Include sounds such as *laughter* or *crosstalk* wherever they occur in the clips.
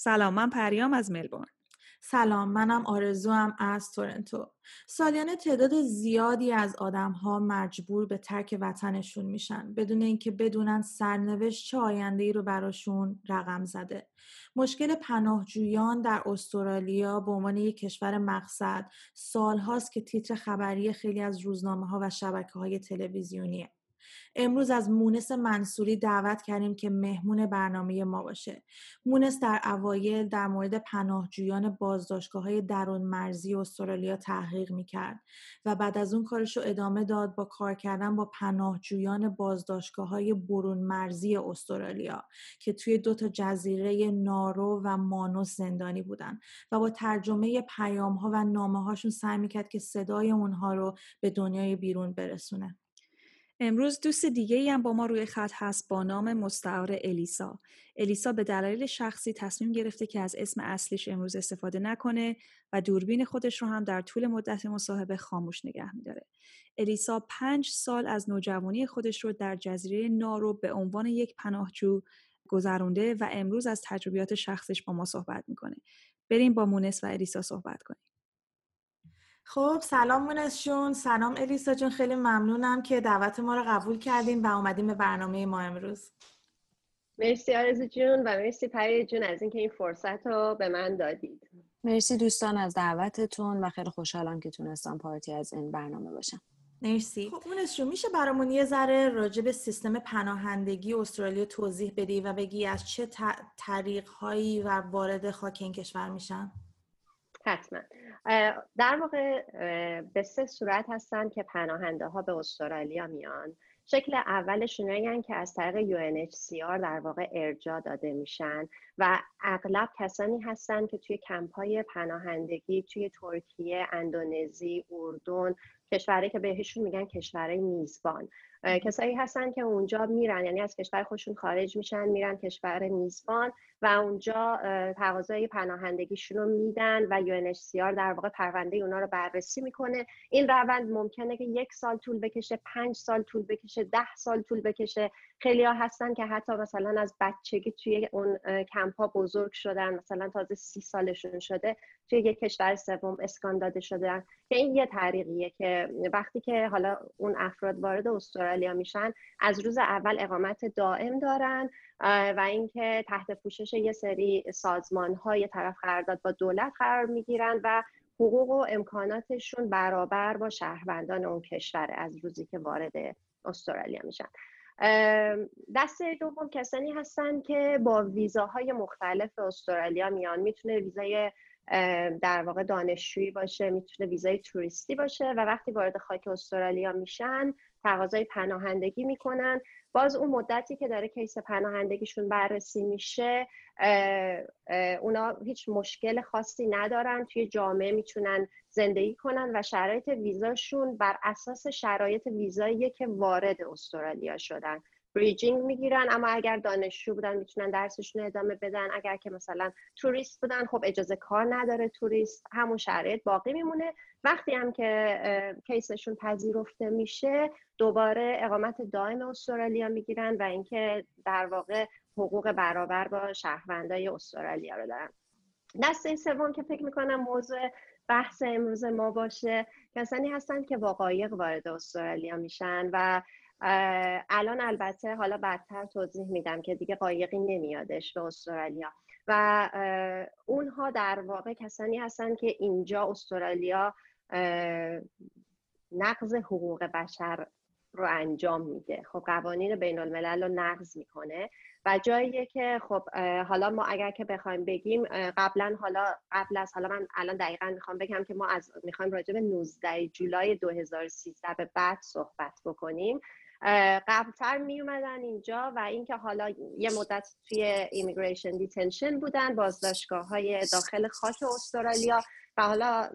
سلام من پریام از ملبورن. سلام منم آرزوام از تورنتو. سالیانه تعداد زیادی از آدم ها مجبور به ترک وطنشون میشن. بدون اینکه بدونن سرنوشت چه آینده ای رو براشون رقم زده. مشکل پناهجویان در استرالیا به عنوان یک کشور مقصد سالهاست که تیتر خبری خیلی از روزنامه ها و شبکه های تلویزیونیه. امروز از مونس منصوری دعوت کردیم که مهمون برنامه ما باشه. مونس در اوایل در مورد پناهجویان بازداشتگاه های درون مرزی استرالیا تحقیق می‌کرد و بعد از اون کارش رو ادامه داد با کار کردن با پناهجویان بازداشتگاه های برون مرزی استرالیا که توی دو تا جزیره نارو و مانوس زندانی بودن و با ترجمه پیام ها و نامه هاشون سعی می‌کرد که صدای اونها رو به دنیای بیرون برسونه. امروز دوست دیگه ای هم با ما روی خط هست با نام مستعار الیسا. الیسا به دلایل شخصی تصمیم گرفته که از اسم اصلیش امروز استفاده نکنه و دوربین خودش رو هم در طول مدت مصاحبه خاموش نگه میداره. الیسا پنج سال از نوجوانی خودش رو در جزیره نارو به عنوان یک پناهجو گذرونده و امروز از تجربیات شخصش با ما صحبت می‌کنه. بریم با مونس و الیسا صحبت کنیم. خب سلام مونسشون سلام الیسا جون. خیلی ممنونم که دعوت ما رو قبول کردیم و اومدیم به برنامه ما امروز. مرسی آرزو جون و مرسی پری جون از اینکه این فرصت رو به من دادید. مرسی دوستان از دعوتتون و خیلی خوشحالم که تونستم پارتی از این برنامه باشم. مرسی. خب مونسشون میشه برامون یه ذره راجع به سیستم پناهندگی استرالیا توضیح بدی و بگی از چه طریق هایی و وارد خاک این کشور میشن؟ حتما. در واقع به سه صورت هستن که پناهنده ها به استرالیا میان. شکل اولشون اینن که از طریق UNHCR در واقع ارجا داده میشن و اغلب کسانی هستن که توی کمپای پناهندگی توی ترکیه، اندونزی، اردن کشوری که بهشون میگن کشورهای میزبان. کسایی هستن که اونجا میرن یعنی از کشور خودشون خارج میشن میرن کشور میزبان و اونجا تقاضای پناهندگیشون رو میدن و UNHCR در واقع پرونده اونا رو بررسی می‌کنه. این روند ممکنه که یک سال طول بکشه پنج سال طول بکشه ده سال طول بکشه. خیلی ها هستن که حتی مثلا از بچگی توی اون کمپ ها بزرگ شدن مثلا تازه سی سالشون شده توی یک کشور سوم اسکان داده شدن. که این یه طریقیه که وقتی که حالا اون افراد وارد استرالیا میشن از روز اول اقامت دائم دارن و اینکه تحت پوشش یه سری سازمان های طرف قرارداد با دولت قرار می‌گیرن و حقوق و امکاناتشون برابر با شهروندان اون کشور از روزی که وارد استرالیا میشن. دسته دوم کسانی هستن که با ویزاهای مختلف استرالیا میان. می‌تونه ویزای در واقع دانشجویی باشه می‌تونه ویزای توریستی باشه و وقتی وارد خاک استرالیا میشن تقاضای پناهندگی می‌کنن. باز اون مدتی که داره کیس پناهندگیشون بررسی میشه اونا هیچ مشکل خاصی ندارن. توی جامعه می‌تونن زندگی کنن و شرایط ویزاشون بر اساس شرایط ویزایی که وارد استرالیا شدن. bridging می‌گیرن اما اگر دانشجو بودن می‌تونن درسشون ادامه بدن. اگر که مثلا توریست بودن خب اجازه کار نداره توریست. همون شرایط باقی میمونه. وقتی هم که case شون پذیرفته میشه دوباره اقامت دائم استرالیا می‌گیرن و اینکه در واقع حقوق برابر با شهروندای استرالیا رو دارن. دسته سوم که فکر می‌کنم موضوع بحث امروز ما باشه کسانی هستند که با قایق وارد استرالیا میشن و الان البته حالا بدتر توضیح میدم که دیگه قایقی نمیادش به استرالیا. و اونها در واقع کسانی هستن که اینجا استرالیا نقض حقوق بشر رو انجام میده. خب قوانین بین الملل رو نقض می‌کنه. و جاییه که خب حالا ما اگر که بخوایم بگیم قبلا حالا قبل از حالا من الان دقیقا می‌خوام بگم که ما از می‌خوایم راجع به 19 جولای 2013 به بعد صحبت بکنیم. قبلتر می اومدن اینجا و اینکه حالا یه مدت توی immigration detention بودن بازداشتگاه های داخل خاک استرالیا و حالا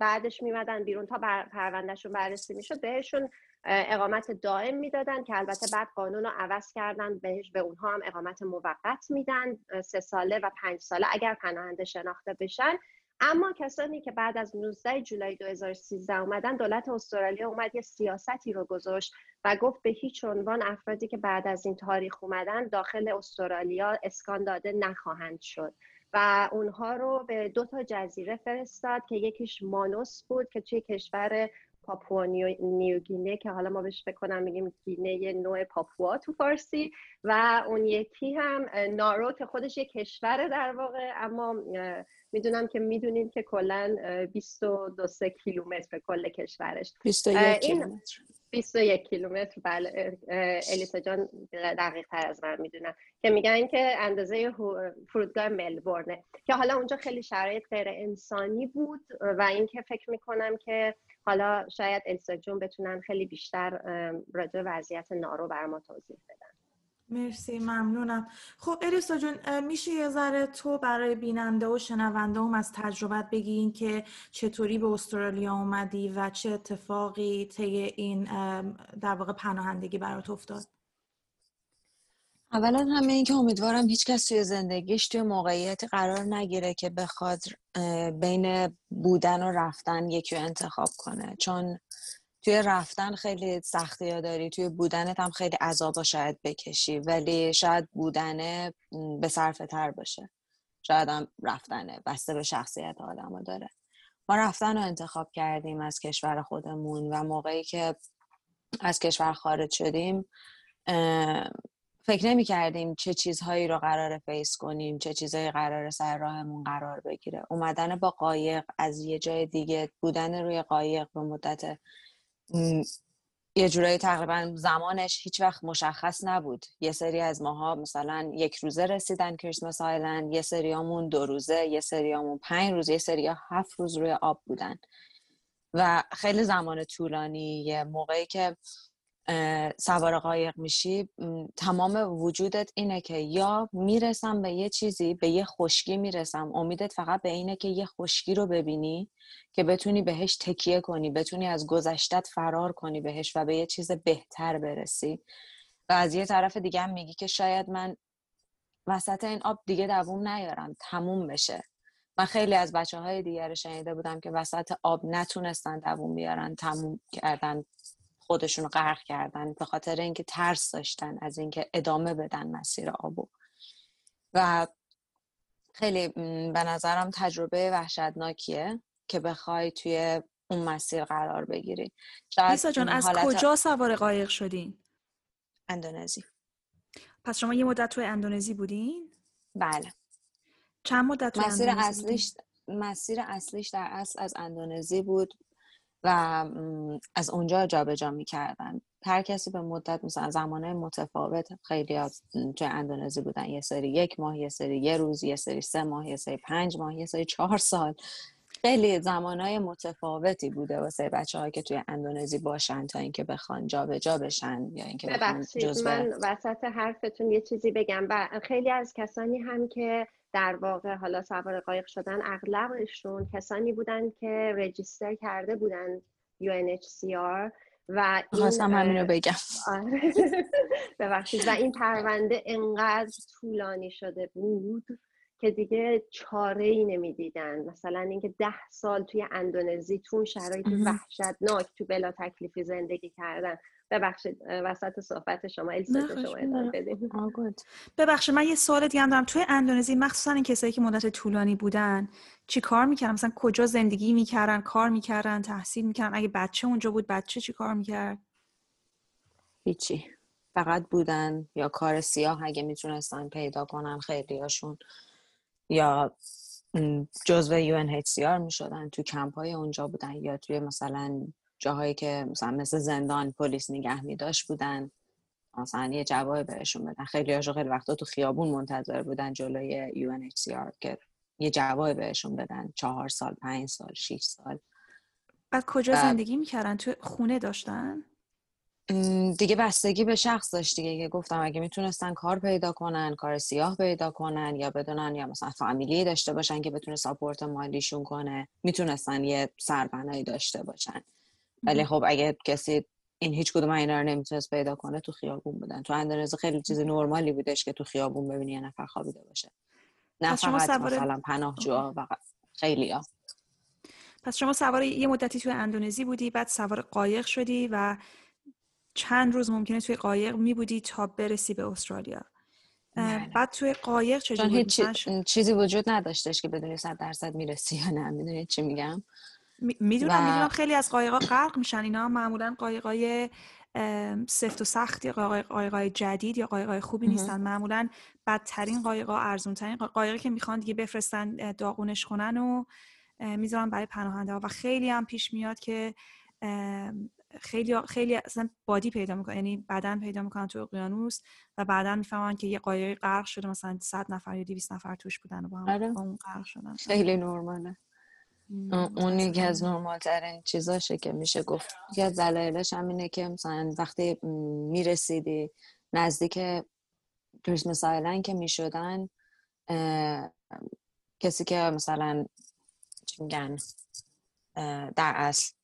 بعدش میمدن بیرون تا پروندهشون بررسی می‌شد بهشون اقامت دائم می‌دادن که البته بعد قانون رو عوض کردن بهش به اونها هم اقامت موقت میدن سه ساله و پنج ساله اگر پناهنده شناخته بشن. اما کسانی که بعد از 19 جولای 2013 اومدن دولت استرالیا اومد یه سیاستی رو گذاشت و گفت به هیچ عنوان افرادی که بعد از این تاریخ اومدن داخل استرالیا اسکان داده نخواهند شد. و اونها رو به دو تا جزیره فرستاد که یکیش مانوس بود که توی کشور پاپوا نیوگینه که حالا ما بهش فکر کنم میگیم گینه نوع پاپوا تو فارسی و اون یکی هم نارو که خودش یه کشوره در واقع اما می‌دونم که می‌دونید که کلا 22 کیلومتر به کل کشورش. 21 کیلومتر. 21 کیلومتر. بله الیسا جان دقیق تر از من می‌دونم. که میگن که اندازه فرودگاه ملبورنه. که حالا اونجا خیلی شرایط غیر انسانی بود و اینکه فکر می‌کنم که حالا شاید الیسا جون بتونن خیلی بیشتر راجع وضعیت نارو بر ما توضیح بدن. مرسی ممنونم. خب الیسا جون میشه یه ذره تو برای بیننده و شنونده هم از تجربت بگین که چطوری به استرالیا اومدی و چه اتفاقی طی این در واقع پناهندگی برات افتاد؟ اولا همه این که امیدوارم هیچکس توی زندگیش توی موقعیتی قرار نگیره که بخواد بین بودن و رفتن یکی انتخاب کنه. چون توی رفتن خیلی سختی ها داری توی بودنت هم خیلی عذابا شاید بکشی ولی شاید بودنه به صرفه تر باشه. شاید هم رفتنه بسته به شخصیت آدم داره. ما رفتن رو انتخاب کردیم از کشور خودمون و موقعی که از کشور خارج شدیم فکر نمی کردیم چه چیزهایی رو قرار face کنیم چه چیزهایی قرار سر راهمون قرار بگیره. اومدن با قایق از یه جای دیگه بودن روی قایق به مدت یه جورایی تقریبا زمانش هیچ وقت مشخص نبود. یه سری از ماها مثلا یک روزه رسیدن Christmas Island یه سریامون دو روزه یه سریامون پنج روز یه سری هفت روز روی آب بودن. و خیلی زمان طولانی یه موقعی که سوار قایق میشی تمام وجودت اینه که یا می‌رسم به یه چیزی به یه خشکی می‌رسم. امیدت فقط به اینه که یه خشکی رو ببینی که بتونی بهش تکیه کنی بتونی از گذشتت فرار کنی بهش و به یه چیز بهتر برسی. و از یه طرف دیگه هم میگی که شاید من وسط این آب دیگه دووم نیارم تموم بشه. من خیلی از بچه های دیگر شنیده بودم که وسط آب نتونستن دووم بیارن تموم کردن. خودشون رو غرق کردن به خاطر اینکه ترس داشتن از اینکه ادامه بدن مسیر آبو. و خیلی به نظرم تجربه وحشتناکیه که بخوای توی اون مسیر قرار بگیری. لیسا جان از کجا سوار قایق شدین؟ اندونزی. پس شما یه مدت توی اندونزی بودین؟ بله. چند مدت توی مسیر اصلیش مسیر اصلیش در اصل از اندونزی بود. و از اونجا جابجا جا می‌کردن. هر کسی به مدت مثلا زمانه متفاوت خیلی از توی اندونزی بودن. یه سری یک ماه یه سری یه روز یه سری سه ماه یه سری پنج ماه یه سری چهار سال. خیلی زمانهای متفاوتی بوده واسه بچه هایی که توی اندونزی باشن تا اینکه بخوان جابجا جا بشن یا اینکه بخوان جزبه من وسط حرفتون یه چیزی بگم. و خیلی از کسانی هم که در واقع حالا سوار قایق شدن اغلبشون کسانی بودن که رجیستر کرده بودن UNHCR و خواستم همین رو بگم. آره. *laughs* ببخشید. و این پرونده انقدر طولانی شده بود که دیگه چاره ای نمی‌دیدن. مثلا اینکه ده سال توی اندونزی تو شرایط وحشتناک تو بلا تکلیفی زندگی کردن. ببخشید وسط صحبت شما شما ببخشید من یه سوال دیگه هم دارم. توی اندونزی مخصوصا این کسایی که مدت طولانی بودن چی کار می‌کردن؟ مثلا کجا زندگی می‌کردن؟ کار می‌کردن؟ تحصیل می‌کردن؟ اگه بچه اونجا بود بچه چی کار می‌کرد؟ هیچی. فقط بودن یا کار سیاه اگه می‌تونستن پیدا کنن خیلی هاشون یا جزو UNHCR می‌شدن تو کمپ های اونجا بودن یا توی مثلا جاهایی که مثلا مثل زندان پلیس نگه می داشت بودن. مثلا یه جواب بهشون بدن. خیلی هاشو خیلی وقتا تو خیابون منتظر بودن جلوی UNHCR که یه جواب بهشون بدن. چهار سال پنج سال شیش سال. بعد کجا زندگی می‌کردن؟ تو خونه داشتن؟ دیگه بستگی به شخص داشت دیگه که گفتم اگه می‌تونستن کار پیدا کنن کار سیاه پیدا کنن یا بدونن یا مثلا فامیلی داشته باشن که بتونه ساپورت مالیشون کنه می‌تونستن یه سربنایی داشته باشن. ولی خب اگه کسی این هیچ کدوم اینا رو نمی‌تونست پیدا کنه تو خیابون بودن. تو اندونزی خیلی چیز نرمالی بودش که تو خیابون ببینی یه نفر خوابیده باشه. نه فقط سوار... مثلا پناهجوها و خیلی ها. پس شما سوار یه مدتی توی اندونزی بودی بعد سوار قایق شدی و چند روز ممکنه توی قایق می بودی تا برسی به استرالیا. بله. بعد توی قایق چجوری چیزی وجود نداشتش که بدونی صد درصد می‌رسی یا نه. می‌دونی چی میگم؟ می‌دونم و... می‌دونم خیلی از قایقا غرق میشن. اینا معمولا قایقای سفت و سخت یا قایقای جدید یا قایقای خوبی نیستن. معمولا بدترین قایقا ارزون ترین قایقی که می‌خوان دیگه بفرستن داغونش کنن و می‌ذارن برای پناهنده ها. و خیلی هم پیش میاد که خیلی خیلی اصلا بادی پیدا می‌کنن. یعنی بدن پیدا می‌کنن تو اقیانوس و بعدا می‌فهمن که یه قایقی غرق شده مثلا 100 نفر یا 200 نفر توش بودن و با هم آره. غرق شدن. خیلی نرماله اون یکی از نرمال ترین چیزاشه که میشه گفت. یکی از دلایلش هم اینه که مثلا وقتی می‌رسیدی نزدیک کریسمس آیلند که می‌شدن کسی که مثلا چی میگن در اصل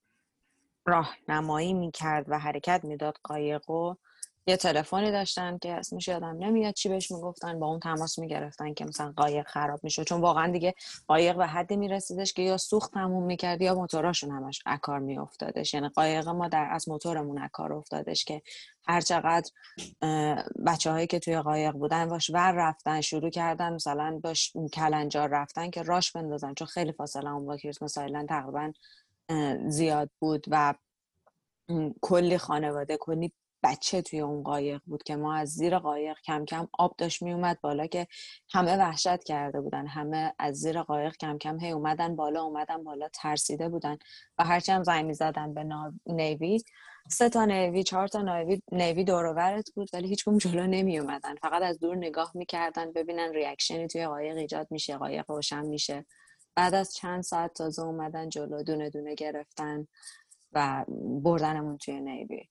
راهنمایی می‌کرد و حرکت می‌داد قایق و یه تلفنی داشتن که اسمش یادم نمیاد چی بهش می‌گفتن با اون تماس می‌گرفتن که مثلا قایق خراب میشه چون واقعا دیگه قایق به حدی میرسیدش که یا سوخت تموم می‌کرد یا موتوراشون همش اکار میافتادش. یعنی قایق ما در از موتورمون اکار افتادش که هر چقدر بچه هایی که توی قایق بودن باش ور رفتن شروع کردن مثلا باش کلنجار رفتن که راش بندازن. چون خیلی فاصله اون با کریسمس تقریبا زیاد بود و کلی خانواده کلی بچه توی اون قایق بود که ما از زیر قایق کم کم آب داشت می اومد بالا که همه وحشت کرده بودن. همه از زیر قایق کم کم هی اومدن بالا اومدن بالا ترسیده بودن و هرچی هم زنگ زدن به نیوی سه تا نیوی چهار تا نیوی نیوی دورورت بود ولی هیچ جلو نمی اومدن فقط از دور نگاه می‌کردن ببینن ریاکشنی توی قایق ایجاد میشه قایق روشن میشه. بعد از چند ساعت تازه اومدن جلو دونه دونه گرفتن و بردنمون توی نیوی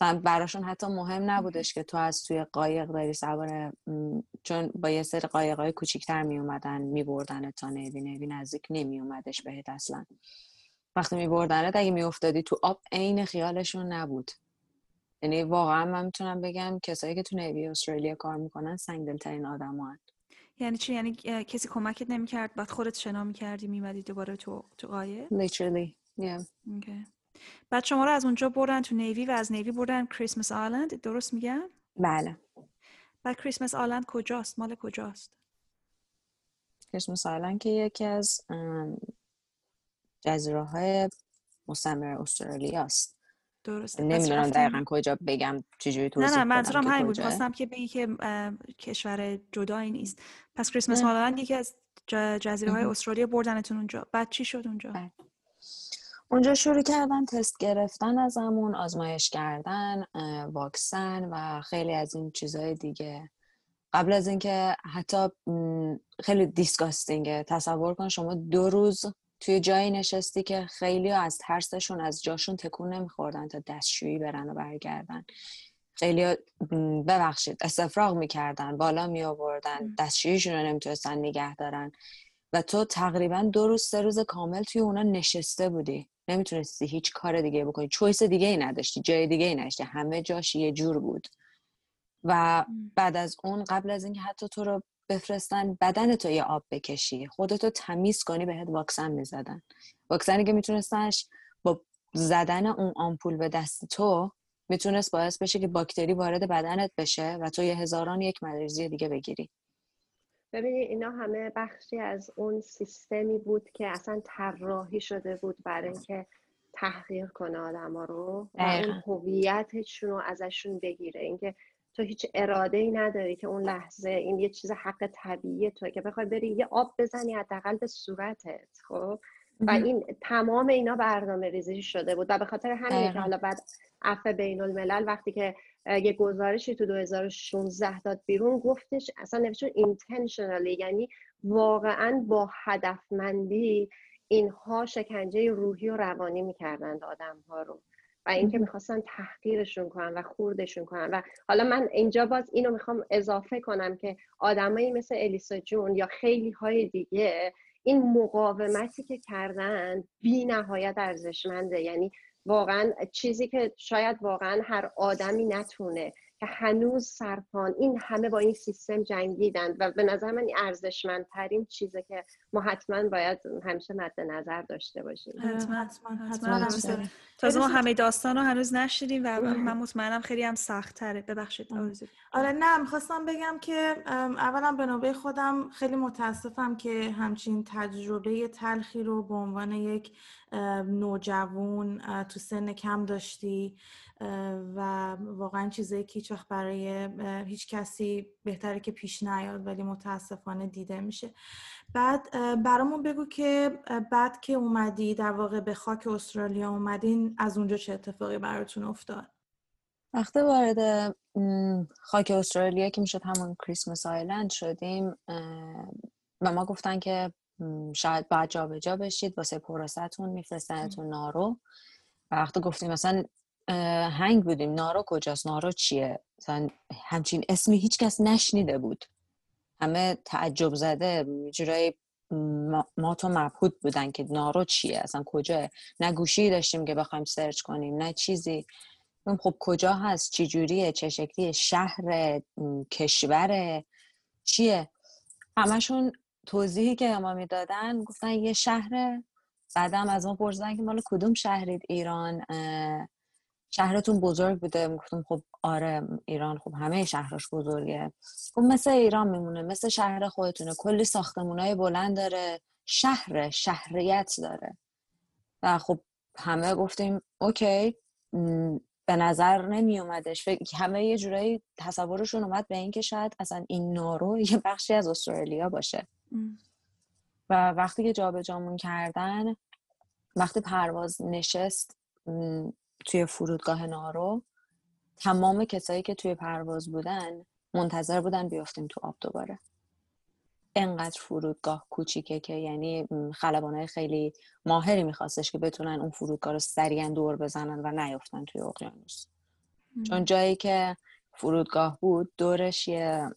براشون حتی مهم نبودش که تو از توی قایق داری سوار چون با یه سری قایق های کوچیکتر می اومدن می بردن تا نیوی نیوی نزدیک نمی اومدش بهت اصلا. وقتی می بردنت اگه می افتادی تو آب عین خیالشون نبود. یعنی واقعا من می‌تونم بگم کسایی که تو نیوی استرالیا کار می‌کنن سنگ ترین آدم یعنی چی؟ یعنی کسی کمکت نمی‌کرد بعد خودت شنا می‌کردی میمدی دوباره تو تو قایق؟ Literally yeah. Okay. بعد شما رو از اونجا بردن تو نیوی و از نیوی بردن کریسمس آلند درست میگم؟ بله. بعد کریسمس آلند کجاست؟ مال کجاست؟ کریسمس آلند که یکی از جزیره های مستمر استرالیا است درست نمی‌دونم دقیقا کجا بگم چجوری توضیح نه نه منظورم همین بود. خواستم که بگی که کشور جدایی نیست. پس کریسمس آلند یکی از جزیره های استرالیا بردنتون اونجا. بعد چی شد اونجا؟ بله. اونجا شروع کردن تست گرفتن از همون آزمایش کردن واکسن و خیلی از این چیزهای دیگه. قبل از اینکه حتی خیلی دیسکاستینگه تصور کن شما دو روز توی جایی نشستی که خیلی از ترسشون از جاشون تکون نمیخوردن تا دستشویی برن و برگردن. خیلی ببخشید استفراغ می‌کردن بالا می آوردن دستشوییشون رو نمی‌تونستن نگه دارن. و تو تقریبا دو روز سه روز کامل توی اونا نشسته بودی. نمی‌تونستی هیچ کار دیگه بکنی. چویس دیگه ای نداشتی جای دیگه ای نداشتی. همه جاش یه جور بود. و بعد از اون قبل از اینکه حتی تو رو بفرستن بدن تو یه آب بکشی. خودتو تمیز کنی بهت واکسن می‌زدن. واکسنی که میتونستنش با زدن اون آمپول به دست تو می‌تونست باعث بشه که باکتری وارد بدنت بشه و تو یه هزاران یک مریضی دیگه بگیری. ببینید اینا همه بخشی از اون سیستمی بود که اصلا طراحی شده بود برای اینکه تحقیر کنه آدم ها رو و اون هویتشون رو ازشون بگیره. اینکه تو هیچ اراده ای نداری که اون لحظه این یه چیز حق طبیعی تو که بخوای بری یه آب بزنی حداقل به صورتت خب؟ و این تمام اینا برنامه ریزی شده بود و به خاطر همین که حالا بعد عفو بین الملل وقتی که یه گزارشی تو 2016 داد بیرون گفتش اصلا نوشتون اینتنشنالی یعنی واقعا با هدفمندی اینها شکنجه روحی و روانی می‌کردند آدم ها رو. و اینکه می‌خواستن تحقیرشون کنن و خوردشون کنن. و حالا من اینجا باز اینو می‌خوام اضافه کنم که آدمایی مثل الیسا جون یا خیلی های دیگه این مقاومتی که کردن بی نهایت ارزشمنده. یعنی واقعا چیزی که شاید واقعا هر آدمی نتونه که هنوز سرپان این همه با این سیستم جنگیدن و به نظر من ارزشمندترین چیزه که ما حتما باید همیشه مد نظر داشته باشیم. حتما حتما تازه ما همه داستان رو هنوز نشدیم و من مطمئنم خیلی هم سخت تره ببخشید آره. نه می‌خواستم بگم که اولا به نوبه خودم خیلی متاسفم که همچین تجربه تلخی رو به عنوان یک نوجوان تو سن کم داشتی و واقعا چیزایی که هیچ برای هیچ کسی بهتره که پیش نیاد ولی متاسفانه دیده میشه. بعد برامون بگو که بعد که اومدی در واقع به خاک استرالیا اومدین از اونجا چه اتفاقی براتون افتاد؟ وقتی وارد خاک استرالیا که می‌شد همون کریسمس آیلند شدیم و ما گفتن که شاید باید جابجا بشید واسه پروستتون میفرستنتون نارو. و وقتی گفتیم مثلا هنگ بودیم نارو کجاست؟ نارو چیه؟ مثلا همچین اسمی هیچ کس نشنیده بود. همه تعجب زده جورایی ما تو مبهود بودن که نارو چیه؟ اصلا کجاه نه گوشی داشتیم که بخوایم سرچ کنیم نه چیزی. خب کجا هست؟ چی جوریه؟ چه شکلیه؟ شهر کشور چیه؟ همشون توضیحی که ما می‌دادن گفتن یه شهر بعدم از ما پرسیدن که مال کدوم شهرید ایران شهرتون بزرگ بوده. گفتم خب آره ایران خب همه شهرش بزرگه. خب مثل ایران میمونه مثل شهر خودتونه. کلی ساختمونای بلند داره. شهر شهریت داره. و خب همه گفتیم اوکی به نظر نمی اومدش همه یه جورایی تصورشون اومد به اینکه شاید اصلا این نارو یه بخشی از استرالیا باشه. و وقتی که جابجامون کردن وقتی پرواز نشست توی فرودگاه نارو تمام کسایی که توی پرواز بودن منتظر بودن بیافتیم تو آب دوباره. انقدر فرودگاه کوچیکه که یعنی خلبانای خیلی ماهری میخواستش که بتونن اون فرودگاه رو سریعا دور بزنن و نیافتن توی اقیانوس. چون جایی که فرودگاه بود دورش یه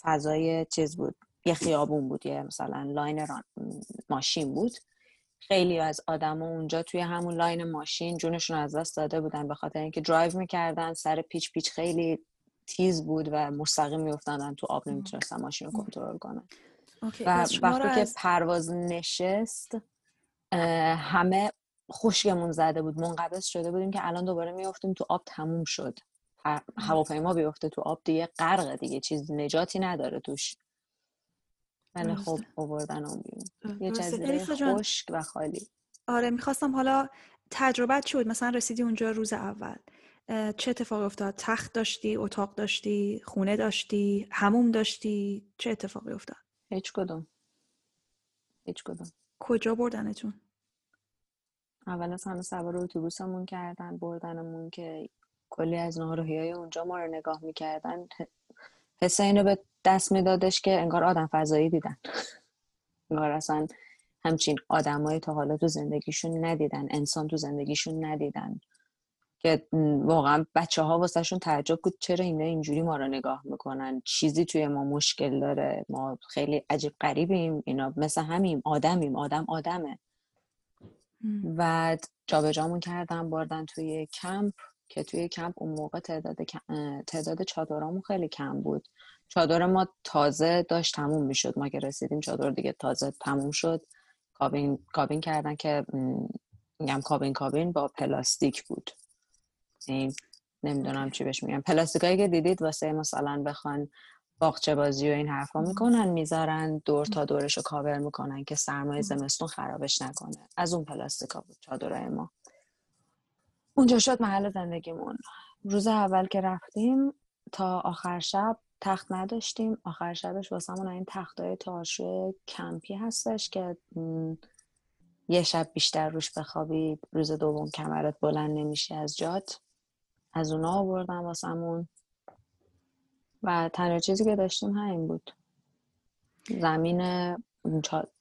فضای چیز بود. یه خیابون بود یه مثلا لاین ماشین بود. خیلی از آدما اونجا توی همون line ماشین جونشون از دست داده بودن به خاطر اینکه درایو می‌کردن سر پیچ پیچ خیلی تیز بود و مستقیم میافتادن تو آب نمی‌تونستن ماشین رو کنترل کنن. و وقتی که پرواز نشست همه خشکمون زده بود. منقبض شده بودیم که الان دوباره میافتیم تو آب تموم شد. هواپیما بیفته تو آب دیگه غرق دیگه چیز نجاتی نداره توش. من خب آوردن اون بیرون یه جزیره خشک و خالی. آره می‌خواستم حالا تجربت شد مثلا رسیدی اونجا روز اول. چه اتفاقی افتاد؟ تخت داشتی؟ اتاق داشتی؟ خونه داشتی؟ هموم داشتی؟ چه اتفاقی افتاد؟ هیچ کدوم. هیچ کدوم. کجا بردنتون؟ اول از همه سوار اتوبوسمون کردن بردنمون که کلی از ناروهی های اونجا ما رو نگاه می‌کردن. حس اینو به دست میدادش که انگار آدم فضایی دیدن. انگار اصلا همچین آدمایی تا حالا تو زندگیشون ندیدن انسان تو زندگیشون ندیدن. که واقعا بچه ها واسهشون تعجب بود چرا اینا اینجوری ما رو نگاه می‌کنن. چیزی توی ما مشکل داره. ما خیلی عجیب قریبیم اینا مثل همیم آدمیم. آدم آدمه. و جابجامون کردن بردن توی کمپ. که توی کمپ اون موقع تعداد تعداد چادرامون خیلی کم بود. چادر ما تازه داشت تموم می‌شد. ما که رسیدیم چادر دیگه تازه تموم شد. کابین کابین کردن که میگم کابین کابین با پلاستیک بود. این نمی‌دونم چی بهش میگم. پلاستیکایی که دیدید واسه مثلا بخوان باغچه بازی و این حرفا می‌کنن می‌ذارن دور تا دورش رو کاور می‌کنن که سرمایه زمستون خرابش نکنه. از اون پلاستیکا بود چادرای ما. اونجا شد محل زندگیمون. روز اول که رفتیم تا آخر شب تخت نداشتیم. آخر شبش واسمون این تختای تاشو کمپی هستش که یه شب بیشتر روش بخوابید. روز دوم کمرت بلند نمیشه از جات. از اونا آوردم واسمون. و تنها چیزی که داشتیم همین بود. زمین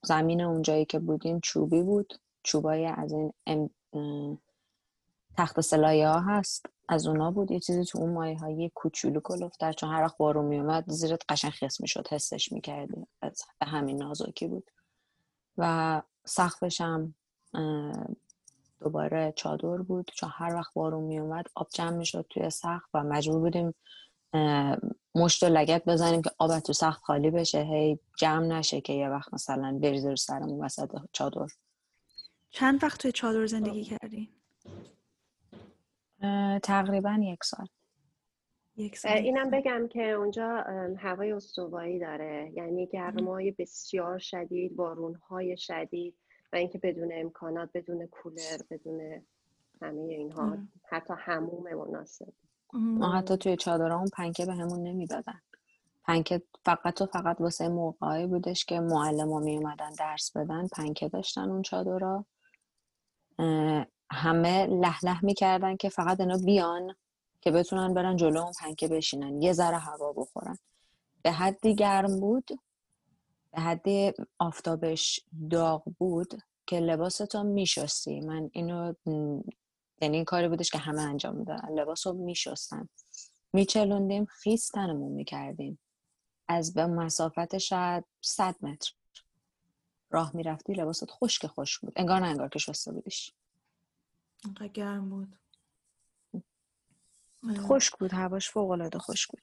زمین اونجایی که بودیم چوبی بود. چوبای از این تخت سلایه ها هست. از اونا بود یه چیزی تو اون مایه های کوچولو کلفتر چون هر وقت بارون میومد زیرت قشنگ خس می‌شد. حسش می‌کردی. از همین نازکی بود. و سقفش هم دوباره چادر بود. چون هر وقت بارون میومد آب جمع می‌شد توی سقف و مجبور بودیم مشت و لگت بزنیم که آب تو سخت خالی بشه. هی جمع نشه که یه وقت مثلا بریزه رو سرمون وسط چادر. چند وقت توی چادر زندگی کردی؟ تقریبا یک سال. اینم بگم که اونجا هوای استوایی داره. یعنی گرمای بسیار شدید بارونهای شدید و اینکه بدون امکانات بدون کولر بدون همه اینها حتی هموم مناسب. ما حتی توی چادرامون پنکه به همون نمی‌دادن. پنکه فقط و فقط واسه موقعی بودش که معلم ها می اومدن درس بدن پنکه داشتن اون چادرها. همه لح لح می‌کردن که فقط اینا بیان که بتونن برن جلو اون پنکه بشینن یه ذره هوا بخورن. به حدی گرم بود به حدی آفتابش داغ بود که لباستو میشستی. من اینو یعنی این کاری بودش که همه انجام می‌دادن. لباس رو میشستن. میچلوندیم خیس تنمون می‌کردیم. از به مسافت شاید صد متر. راه می‌رفتی لباست خشک خوش بود. انگار نه انگار که شسته بودیش. گرم بود. خشک بود هواش فوق العاده خشک بود.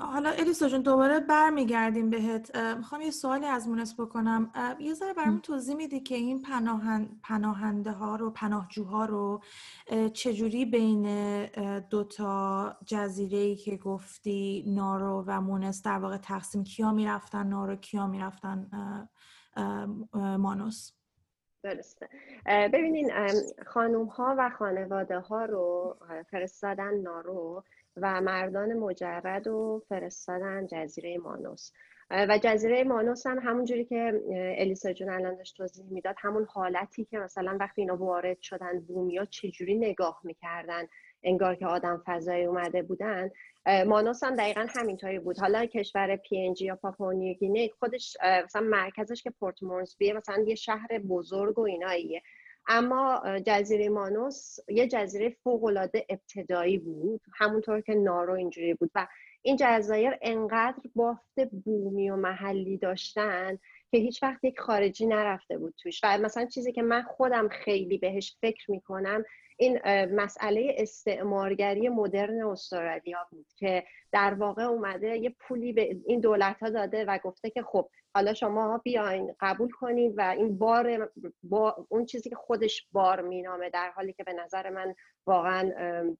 حالا الیسا جون دوباره برمیگردیم بهت. می‌خوام یه سوالی از مونس بکنم. یه ذره برام توضیح میدی که این پناهن... پناهنده ها رو پناهجوها رو چجوری بین دوتا جزیره ای که گفتی نارو و مونس در واقع تقسیم کیا می‌رفتن؟ نارو کیا می‌رفتن؟ مانوس؟ درسته. ببینین خانوم ها و خانواده ها رو فرستادن نارو و مردان مجرد و فرستادن جزیره مانوس. و جزیره مانوس هم همون جوری که الیسا جون الان داشت توضیح می‌داد همون حالتی که مثلا وقتی اینا وارد شدن بومیا چجوری نگاه می‌کردن؟ انگار که آدم فضایی اومده بودن مانوس هم دقیقا همینطوری بود. حالا کشور پی یا پاپونیوگینه خودش مثلا مرکزش که پورت مورسبیه مثلا یه شهر بزرگ و ایناییه. اما جزیره مانوس یه جزیره فوقالعاده ابتدایی بود. همونطور که نارو اینجوری بود و این جزایر انقدر بافت بومی و محلی داشتن که هیچ وقت یک خارجی نرفته بود توش. و مثلا چیزی که من خودم خیلی بهش فکر می‌کنم این مسئله استعمارگری مدرن استرالیا بود که در واقع اومده یه پولی به این دولت ها داده و گفته که خب حالا شما بیاین قبول کنید و این بار با اون چیزی که خودش بار مینامه در حالی که به نظر من واقعا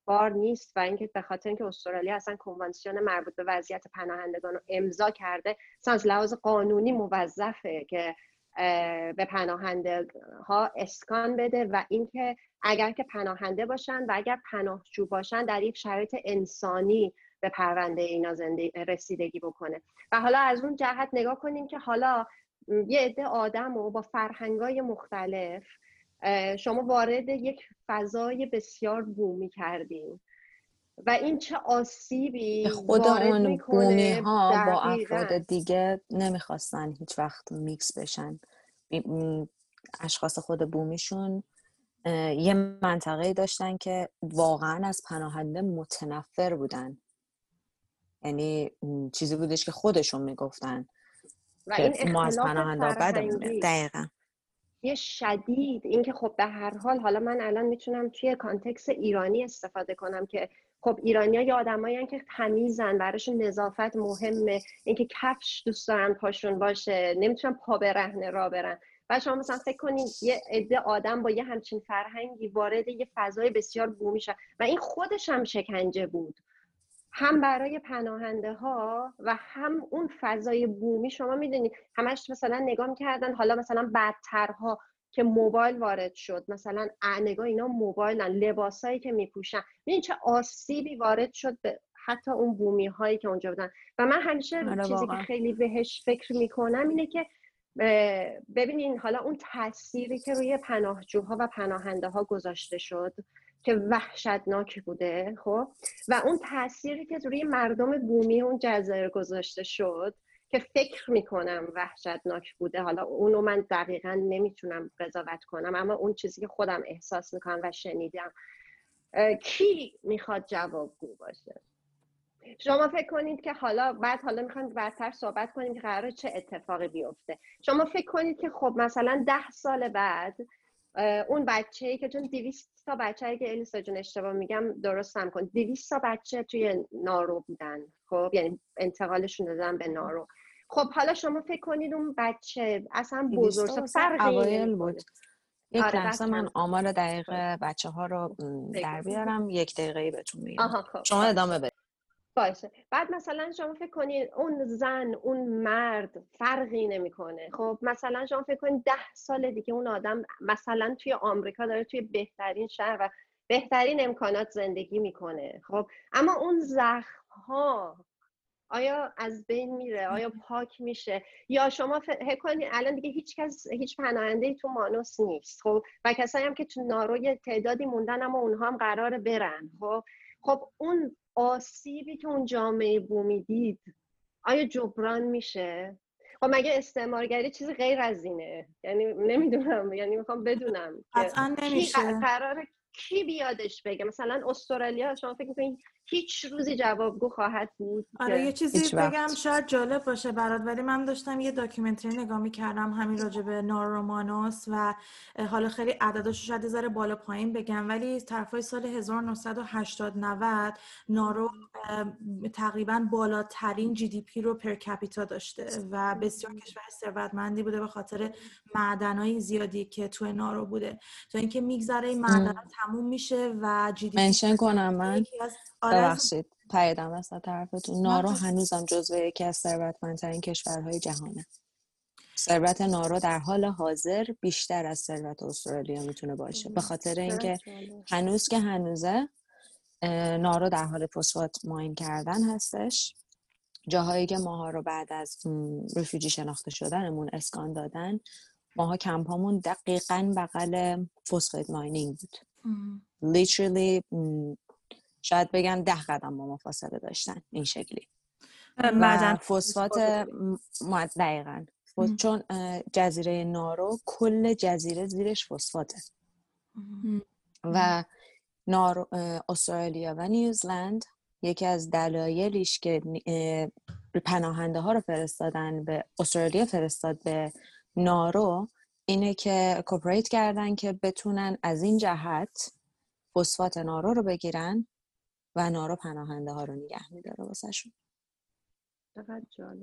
بار نیست و اینکه به خاطر اینکه استرالیا اصلا کنوانسیون مربوط به وضعیت پناهندگان رو امضا کرده از لحاظ قانونی موظفه که به پناهنده ها اسکان بده و اینکه اگر که پناهنده باشن و اگر پناهجو باشن در یک شرایط انسانی به پرونده اینا رسیدگی بکنه. و حالا از اون جهت نگاه کنیم که حالا یه عده آدم و با فرهنگای مختلف شما وارد یک فضای بسیار بومی کردیم و این چه آسیبی خود اون بومی ها با افراد دیگه نمی‌خواستن هیچ وقت میکس بشن. اشخاص خود بومیشون یه منطقه داشتن که واقعا از پناهنده متنفر بودن. یعنی چیزی بودش که خودشون می‌گفتن و این ما از پناهنده بدمونه دقیقا. یه شدید. اینکه خب به هر حال حالا من الان می‌تونم توی کانتکس ایرانی استفاده کنم که خب ایرانیا یه آدمایی که تمیزن براشون نظافت مهمه. اینکه کفش دوست دارن پاشون باشه نمی‌تونن پا برهنه را برن. و شما مثلا فکر کنید یه عده آدم با یه همچین فرهنگی وارد یه فضای بسیار بومی شد و این خودش هم شکنجه بود. هم برای پناهنده ها و هم اون فضای بومی. شما می‌دونید همش مثلا نگاه می‌کردن حالا مثلا بدترها که موبایل وارد شد. مثلا نگاه اینا موبایلن لباسایی که میپوشن. ببین چه آسیبی وارد شد به حتی اون بومی هایی که اونجا بودن. و من همیشه آره چیزی که خیلی بهش فکر می‌کنم اینه که ببینین حالا اون تأثیری که روی پناهجوها و پناهنده ها گذاشته شد که وحشتناک بوده خب؟ و اون تأثیری که روی مردم بومی اون جزایر گذاشته شد که فکر می‌کنم وحشتناک بوده. حالا اونو من دقیقا نمی‌تونم قضاوت کنم اما اون چیزی که خودم احساس می‌کنم و شنیدم کی می‌خواد جوابگو باشه؟ شما فکر کنید که حالا بعد حالا می‌خوایم بعدتر صحبت کنیم که قرار چه اتفاقی بیفته. شما فکر کنید که خب مثلا ده سال بعد اون بچه ای که چون 200 تا بچه که الیسا جون اشتباه میگم درستم کن. 200 تا بچه توی نارو بودن خب؟ یعنی انتقالشون دادن به نارو. خب حالا شما فکر کنید اون بچه اصلا بزرگ فرقی بود. یک آره لحظه من آمار دقیق بچه ها رو در بیارم. یک دقیقه بهتون میگم. خب. شما ادامه بدید. باشه. بعد مثلا شما فکر کنید اون زن اون مرد فرقی نمی‌کنه. خب مثلا شما فکر کنید ده سال دیگه اون آدم مثلا توی آمریکا داره توی بهترین شهر و بهترین امکانات زندگی می‌کنه. خب اما اون زخم ها آیا از بین میره؟ آیا پاک میشه؟ یا شما فکر کنید الان دیگه هیچ کس هیچ پناهنده تو مانوس نیست خب؟ و کسایی هم که تو نارو تعدادی موندن اما اونها هم قرار برن خب؟ خب اون آسیبی که اون جامعه بومی دید آیا جبران میشه؟ خب مگه استعمارگری چیزی غیر از اینه؟ یعنی نمی‌دونم یعنی می‌خوام بدونم قطعا نمیشه. قرار کی بیادش بگه؟ مثلا استرالیا شما فکر می‌کنید هیچ روزی جوابگو خواهد بود آره یه چیزی بگم شاید جالب باشه برات ولی من داشتم یه documentary نگاه می‌کردم همین راجع به نارو مانوس و حالا خیلی عدداشو شاید ذره بالا پایین بگم ولی طرفای سال 1980 90 نارو تقریبا بالاترین GDP رو per capita داشته و بسیار کشور ثروتمندی بوده به خاطر معدنهای زیادی که تو نارو بوده. تا اینکه میگذره این معدن تموم میشه و جی دی پی کنم من. آره ببخشید. پیدم وسط طرفتون نارو هنوزم جزو یکی از ثروتمندترین کشورهای جهانه. ثروت نارو در حال حاضر بیشتر از ثروت استرالیا می‌تونه باشه. به خاطر اینکه هنوز که هنوزه نارو در حال فسفات ماین کردن هستش. جاهایی که ماها رو بعد از رفیجی شناخته شدنمون اسکان دادن ماها کمپامون دقیقا بغل فسفات ماینینگ بود. literally شاید بگم ده قدم با ما فاصله داشتن این شکلی. معدن فسفات دقیقا. چون جزیره نارو کل جزیره زیرش فسفاته. و نارو استرالیا و نیوزلند یکی از دلایلیش که پناهنده ها رو فرستادن به استرالیا فرستاد به نارو اینه که کوپریت کردن که بتونن از این جهت فسفات نارو رو بگیرن و نارو پناهنده ها رو نگه میداره واسه شون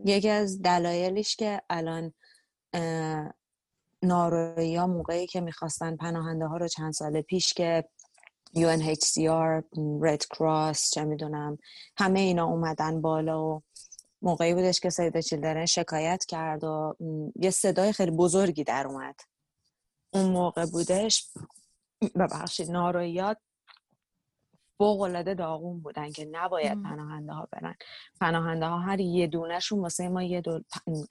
یکی از دلایلش که الان ناروی ها موقعی که می‌خواستن پناهنده ها رو چند سال پیش که UNHCR, Red Cross چه می‌دونم همه اینا اومدن بالا و موقعی بودش که سید چیلدرن شکایت کرد و یه صدای خیلی بزرگی در اومد. اون موقع بودش ببخشید نارویات فوق داغون بودن که نباید پناهنده ها برن. پناهنده ها هر یه دونهشون واسه ما یه دول...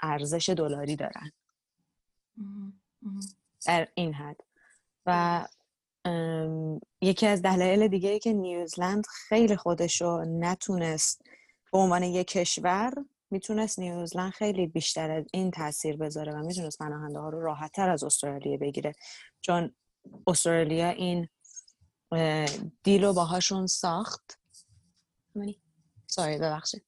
ارزش دلاری دارن. در این حد. و یکی از دلایل دیگه ای که نیوزلند خیلی خودشو نتونست به عنوان یک کشور می‌تونست نیوزلند خیلی بیشتر از این تاثیر بذاره و می‌تونست پناهنده ها رو راحت تر از استرالیا بگیره. چون استرالیا این دیلو باهاشون ساخت. ساری ببخشید.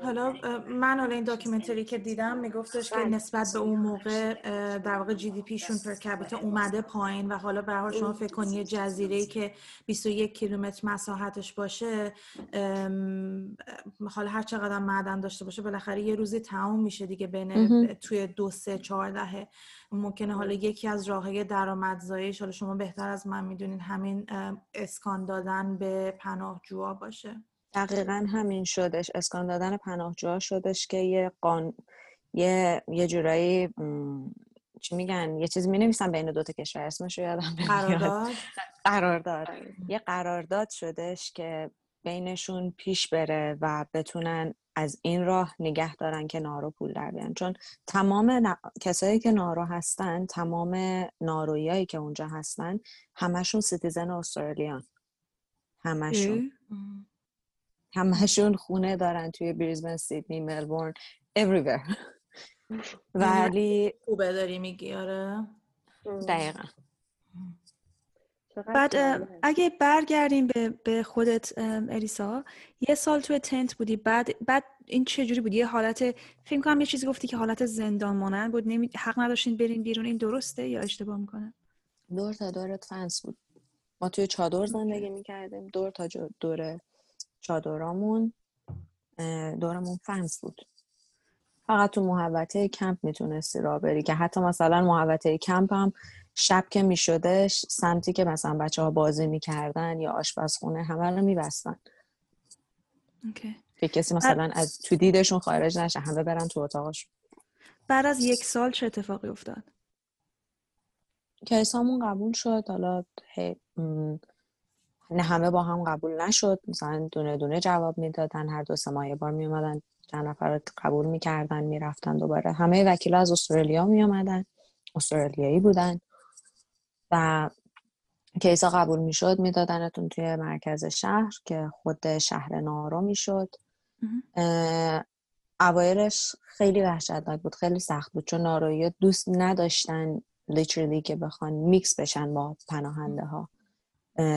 حالا من حالا این داکیومنتری که دیدم میگفتش که بله. نسبت به اون موقع در واقع جی دی پیشون پر کپیتا اومده پایین و حالا به حال شما فکر کنید یه جزیره که 21 کیلومتر مساحتش باشه حالا هر چقدر معدن داشته باشه بالاخره یه روزی تموم میشه دیگه بین توی دو سه چهار دهه ممکنه حالا یکی از راههای درآمدزاییش حالا شما بهتر از من می‌دونین همین اسکان دادن به پناهجوها باشه. دقیقا همین شدش. اسکان دادن پناهجوها شدش که یه قان یه یه جورایی چی میگن؟ یه چیزی می نویسن بین دوتا کشور. اسمش رو یادم قرارداد؟ قرارداد. یه قرارداد شدش که بینشون پیش بره و بتونن از این راه نگه دارن که نارو پول در بیان چون تمام کسایی که نارو هستن تمام نارویایی که اونجا هستن همشون citizen استرالیان همشون. همشون خونه دارن توی بریزبن سیدنی ملبورن everywhere. *laughs* ولی خوبه داری میگی آره. دقیقا. بعد اگه برگردیم به, به خودت الیسا یه سال توی tent بودی بعد بعد این چجوری بود یه حالت فکر کنم یه چیزی گفتی که حالت زندان مانند بود نمی... حق نداشتین برین بیرون این درسته یا اشتباه می‌کنه دور تا دورت فنس بود. ما توی چادر زندگی می‌کردیم دور تا دور چادرامون دورمون فنس بود. فقط تو محوطه کمپ می‌تونستی را بری که حتی مثلا محوطه کمپ هم شب که میشدش سمتی که مثلا بچه ها بازی می‌کردن یا آشپزخونه همه رو میبستن. که کسی مثلا از تو دیدشون خارج نشه همه برن تو اتاقشون بعد از یک سال چه اتفاقی افتاد؟ کیسامون قبول شد. حالا نه همه با هم قبول نشد. مثلا دونه دونه جواب می‌دادن هر دو سه ماه یه بار میومدن چند نفر قبول می‌کردن می‌رفتن دوباره. همه وکیل از استرالیا میومدن استرالیایی بودن و کیسا قبول می‌شد میدادنتون توی مرکز شهر که خود شهر نارو می‌شد. اوایلش خیلی وحشتناک بود خیلی سخت بود چون ناروی دوست نداشتن literally که بخوان میکس بشن با پناهنده ها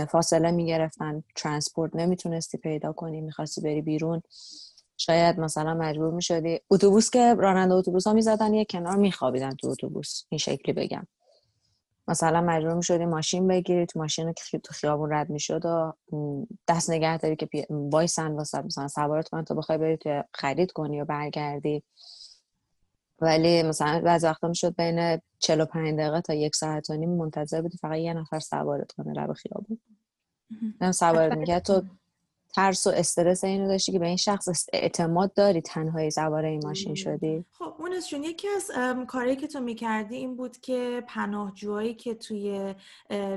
فاصله می‌گرفتن. transport نمی‌تونستی پیدا کنی می‌خواستی بری بیرون. شاید مثلا مجبور می‌شدی. اتوبوس که راننده اتوبوس ها می‌زدن یه کنار میخوابیدن تو اتوبوس. این شکلی بگم. مثلا مجبور می‌شدی ماشین بگیری تو ماشین که تو خیابون رد می‌شد و دست نگه داری که وایسن واسه مثلا سوارت کنن تا بخوای بری تو خرید کنی و برگردی. ولی مثلا بعض وقتا می‌شد بین 45 دقیقه تا یک ساعت و نیم منتظر بودی فقط یه نفر سوارت کنه لب خیابون. هم سوارت میگه تو *laughs* ترس و استرس اینو داشتی که به این شخص اعتماد داری تنهایی سوار این ماشین شدی؟ خب اونشون یکی از کاری که تو می‌کردی این بود که پناهجوهایی که توی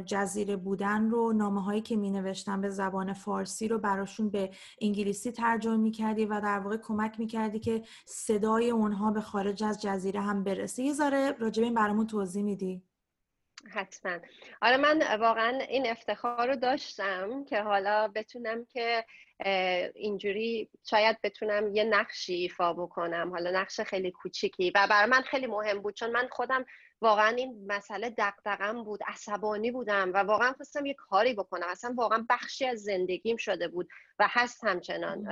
جزیره بودن رو نامه هایی که مینوشتن به زبان فارسی رو براشون به انگلیسی ترجمه می‌کردی و در واقع کمک می‌کردی که صدای اونها به خارج از جزیره هم برسه یه ذره راجب این برامون توضیح میدی؟ حتما. آره من واقعا این افتخار رو داشتم که حالا بتونم که اینجوری شاید بتونم یه نقشی ایفا بکنم حالا نقش خیلی کوچیکی. و برای من خیلی مهم بود چون من خودم واقعا این مسئله دقدقم بود عصبانی بودم و واقعا خواستم یه کاری بکنم. اصلا واقعا بخشی از زندگیم شده بود و هست همچنان.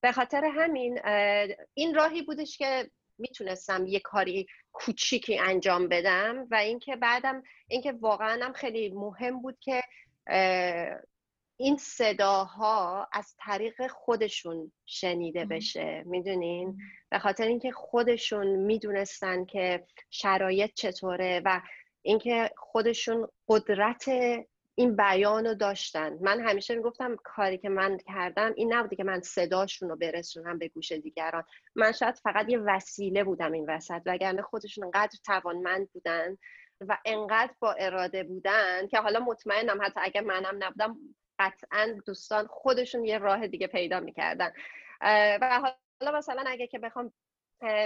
به خاطر همین این راهی بودش که می‌تونستم یه کاری کوچیکی انجام بدم و اینکه بعدم اینکه واقعا هم خیلی مهم بود که این صداها از طریق خودشون شنیده بشه. می‌دونین؟ به خاطر اینکه خودشون می‌دونستن که شرایط چطوره و اینکه خودشون قدرت این بیان رو داشتن. من همیشه می‌گفتم کاری که من کردم این نبوده که من صداشون رو برسونم به گوش دیگران. من شاید فقط یه وسیله بودم این وسط وگرنه خودشون انقدر توانمند بودن و انقدر با اراده بودن که حالا مطمئنم حتی اگر منم نبودم قطعا دوستان خودشون یه راه دیگه پیدا می‌کردن. و حالا مثلا اگه که بخوام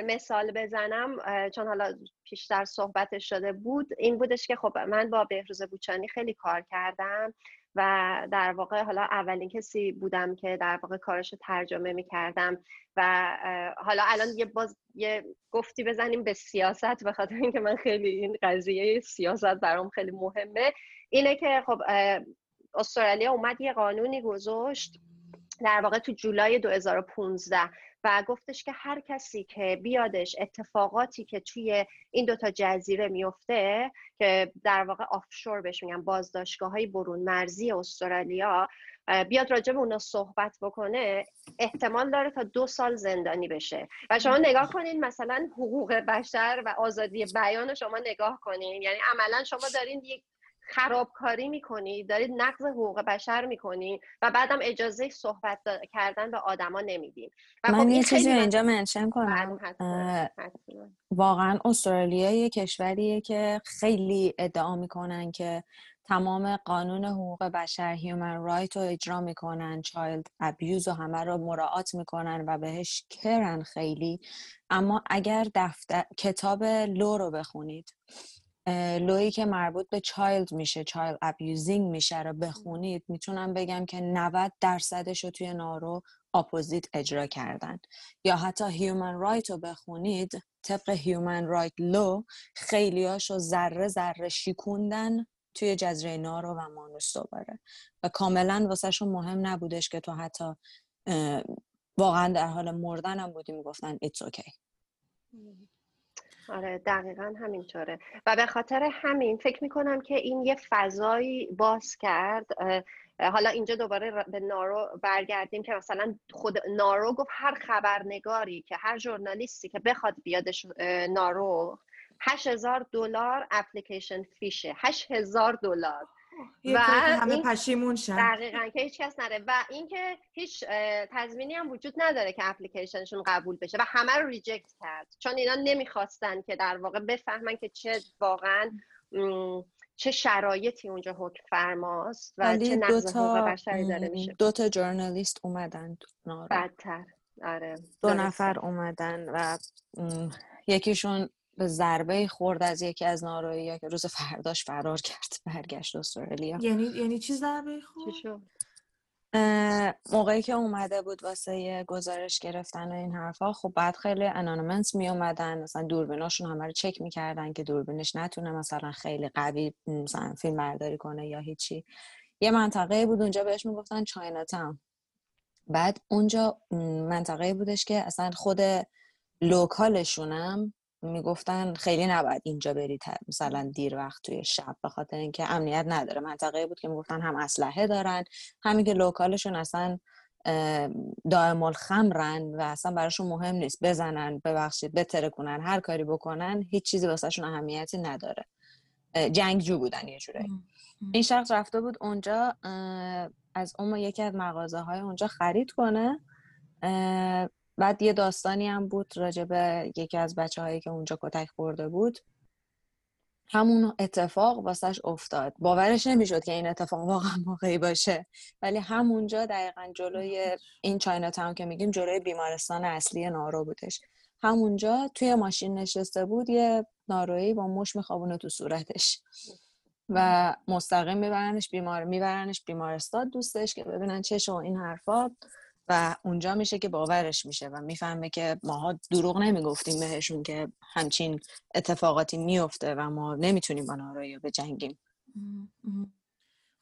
مثال بزنم چون حالا پیشتر صحبتش شده بود این بودش که خب من با بهروز بوچانی خیلی کار کردم و در واقع حالا اولین کسی بودم که در واقع کارش ترجمه می کردم و حالا الان یه باز یه گفتی بزنیم به سیاست به خاطر اینکه من خیلی این قضیه سیاست برام خیلی مهمه. اینه که خب استرالیا اومد یه قانونی گذاشت در واقع تو جولای 2015 و گفتش که هر کسی که بیادش اتفاقاتی که توی این دوتا جزیره میفته که در واقع آفشور بهش میگن بازداشتگاه های برون مرزی استرالیا بیاد راجع به اونا صحبت بکنه احتمال داره تا دو سال زندانی بشه. و شما نگاه کنین مثلا حقوق بشر و آزادی بیان شما نگاه کنین. یعنی عملا شما دارین یک خرابکاری می‌کنید دارید نقض حقوق بشر می‌کنید و بعدم اجازه صحبت کردن به آدما نمیدین من خب یه چیزی اینجا mention کنم. واقعا استرالیا یه کشوریه که خیلی ادعا می‌کنن که تمام قانون حقوق بشر human right رو اجرا می‌کنن child abuse و همه رو مراعات می‌کنن و بهش care ن خیلی. اما اگر دفتر کتاب law رو بخونید law یی که مربوط به child میشه child abusing میشه رو بخونید می‌تونم بگم که 90 درصدش رو توی نارو opposite اجرا کردن. یا حتی human right رو بخونید طبق human right law خیلیاشو ذره ذره شیکوندن توی جزیره نارو و مانوس دوباره. و کاملا واسهشون مهم نبودش که تو حتی واقعا در حال مردن هم بودی می‌گفتن it's okay آره دقیقا همینطوره و به خاطر همین فکر می‌کنم که این یه فضایی باز کرد حالا اینجا دوباره به نارو برگردیم که مثلا خود نارو گفت هر خبرنگاری که هر ژورنالیستی که بخواد بیادش نارو هزار دلار اپلیکیشن فیشه هزار دلار. و همه پشیمون شن دقیقا که هیچ کس نره. و اینکه هیچ تضمینی هم وجود نداره که اپلیکیشنشون قبول بشه و همه رو ریجکت کرد. چون اینا نمی‌خواستن که در واقع بفهمن که چه واقعا چه شرایطی اونجا حکم فرماست و چه نقض حقوق بشری داره میشه. دو تا جورنالیست اومدن بدتر. آره دو نفر اومدن و یکیشون به ضربه خورد از یکی از نارایی که روز فرداش فرار کرد *laughs* برگشت استرالیا. یعنی یعنی چی ضربه خورد؟ موقعی که اومده بود واسه گزارش گرفتن و این حرفا خب بعد خیلی انانمنت می اومدن مثلا دوربیناشون همه رو چک می‌کردن که دوربینش نتونه مثلا خیلی قوی مثلا فیلم برداری کنه یا هیچی. یه منطقه بود اونجا بهش می‌گفتن چاینا تاون بعد اونجا منطقه بودش که اصلا خود لوکالشونم می‌گفتن خیلی نباید اینجا برید مثلا دیر وقت توی شب به خاطر اینکه امنیت نداره. منطقه بود که می‌گفتن هم اسلحه دارن همین که لوکالشون اصلا دائم الخمرن و اصلا براشون مهم نیست. بزنن ببخشید بتره کنن هر کاری بکنن هیچ چیزی واسهشون اهمیتی نداره. جنگجو بودن یه جورایی. این شخص رفته بود اونجا از اون یکی از مغازه های اونجا خرید کنه. بعد یه داستانی هم بود راجع به یکی از بچه هایی که اونجا کتک خورده بود. همون اتفاق واسش افتاد. باورش نمی‌شد که این اتفاق واقعا واقعی باشه. ولی همونجا دقیقا جلوی این چاینا تاون که میگیم جلوی بیمارستان اصلی نارو بودش. همونجا توی ماشین نشسته بود یه نارویی با مش میخوابونه تو صورتش. و مستقیم میبرنش بیمار میبرنش بیمارستان دوستش که ببینن چه این حرفات و اونجا میشه که باورش میشه و می‌فهمه که ماها دروغ نمی‌گفتیم بهشون که همچین اتفاقاتی میفته و ما نمی‌تونیم با نارایی بجنگیم.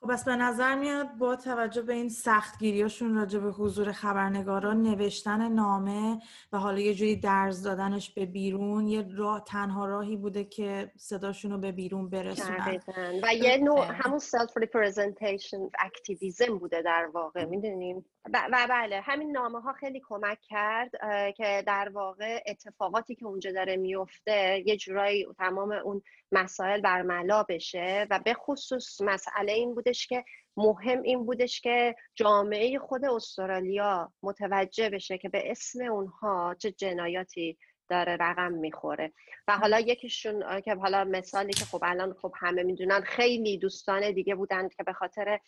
خب بس به نظر میاد با توجه به این سختگیریاشون راجع به حضور خبرنگاران نوشتن نامه و حالا یه جوری درز دادنش به بیرون یه راه تنها راهی بوده که صداشون رو به بیرون برسونن. و یه نوع همون self representation activism بوده در واقع می‌دونیم؟ و بله همین نامه ها خیلی کمک کرد که در واقع اتفاقاتی که اونجا داره میفته یه جورایی تمام اون مسائل برملا بشه و به خصوص مسئله این بودش که مهم این بودش که جامعه خود استرالیا متوجه بشه که به اسم اونها چه جنایاتی داره رقم می‌خوره. و حالا یکیشون که حالا مثالی که خب الان خب همه می‌دونن خیلی دوستان دیگه بودند که به خاطر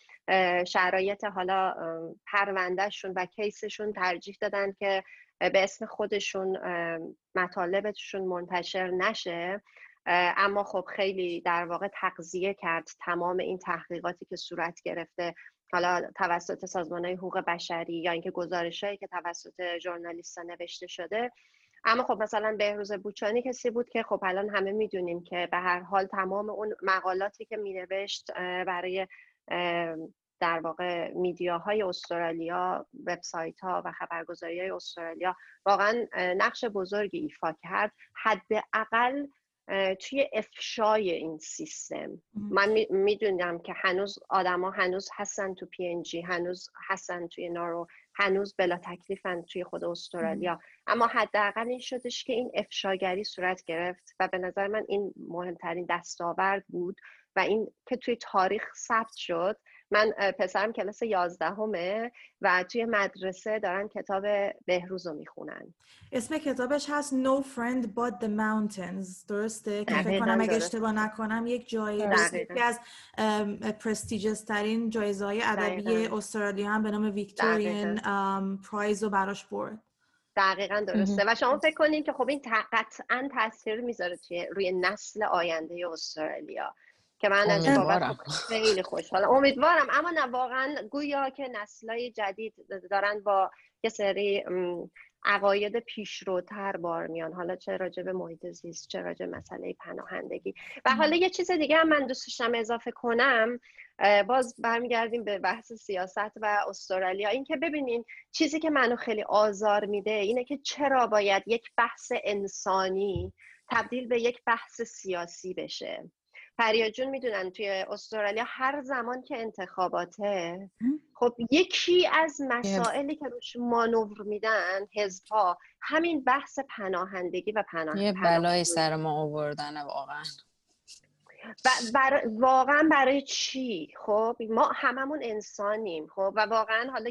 شرایط حالا پروندهشون و کیسشون ترجیح دادن که به اسم خودشون مطالبشون منتشر نشه. اما خب خیلی در واقع تقضیه کرد تمام این تحقیقاتی که صورت گرفته. حالا توسط سازمان های حقوق بشری یا اینکه گزارش هایی که توسط ژورنالیست نوشته شده. اما خب مثلا بهروز بوچانی کسی بود که خب الان همه می‌دونیم که به هر حال تمام اون مقالاتی که مینوشت برای در واقع میدیاهای استرالیا وبسایت ها و خبرگزاری های استرالیا واقعا نقش بزرگی ایفا کرد. حداقل توی افشای این سیستم. من می‌دونم که هنوز آدما هنوز هستن تو پی جی هنوز هستن توی نارو هنوز بلا تکلیفن توی خود استرالیا. اما حداقل این شدش که این افشاگری صورت گرفت و به نظر من این مهمترین دستاورد بود و این که توی تاریخ ثبت شد من پسرم کلاس یازدهمه و توی مدرسه دارن کتاب بهروز رو می‌خونن. اسم کتابش هست No Friend But The Mountains. درسته؟ که فکر کنم اگه اشتباه نکنم یک جایزه یکی از پرستیجس ترین جایزه های ادبی استرالیا هم به نام ویکتورین پرایز رو براش برد. دقیقا درسته. و شما فکر کنید که خب این قطعا تاثیر می‌ذاره توی روی نسل آینده استرالیا. که من از بابت خیلی خوشحالم. امیدوارم. اما نه واقعا گویا که نسلای جدید دارن با یه سری عقاید پیشروتر بار میان. حالا چه راجع به محیط زیست چه راجع مسئله پناهندگی. و حالا یه چیز دیگه هم من دوست داشتم اضافه کنم. باز برمیگردیم به بحث سیاست و استرالیا. اینکه ببینین چیزی که منو خیلی آزار میده اینه که چرا باید یک بحث انسانی تبدیل به یک بحث سیاسی بشه. پریا جون می‌دونن توی استرالیا هر زمان که انتخاباته خب یکی از مسائلی که روش مانور میدن حزبها همین بحث پناهندگی و پناه یه بلای سر ما آوردن واقعا. بر... واقعا برای چی؟ خب ما هممون انسانیم خب و واقعا حالا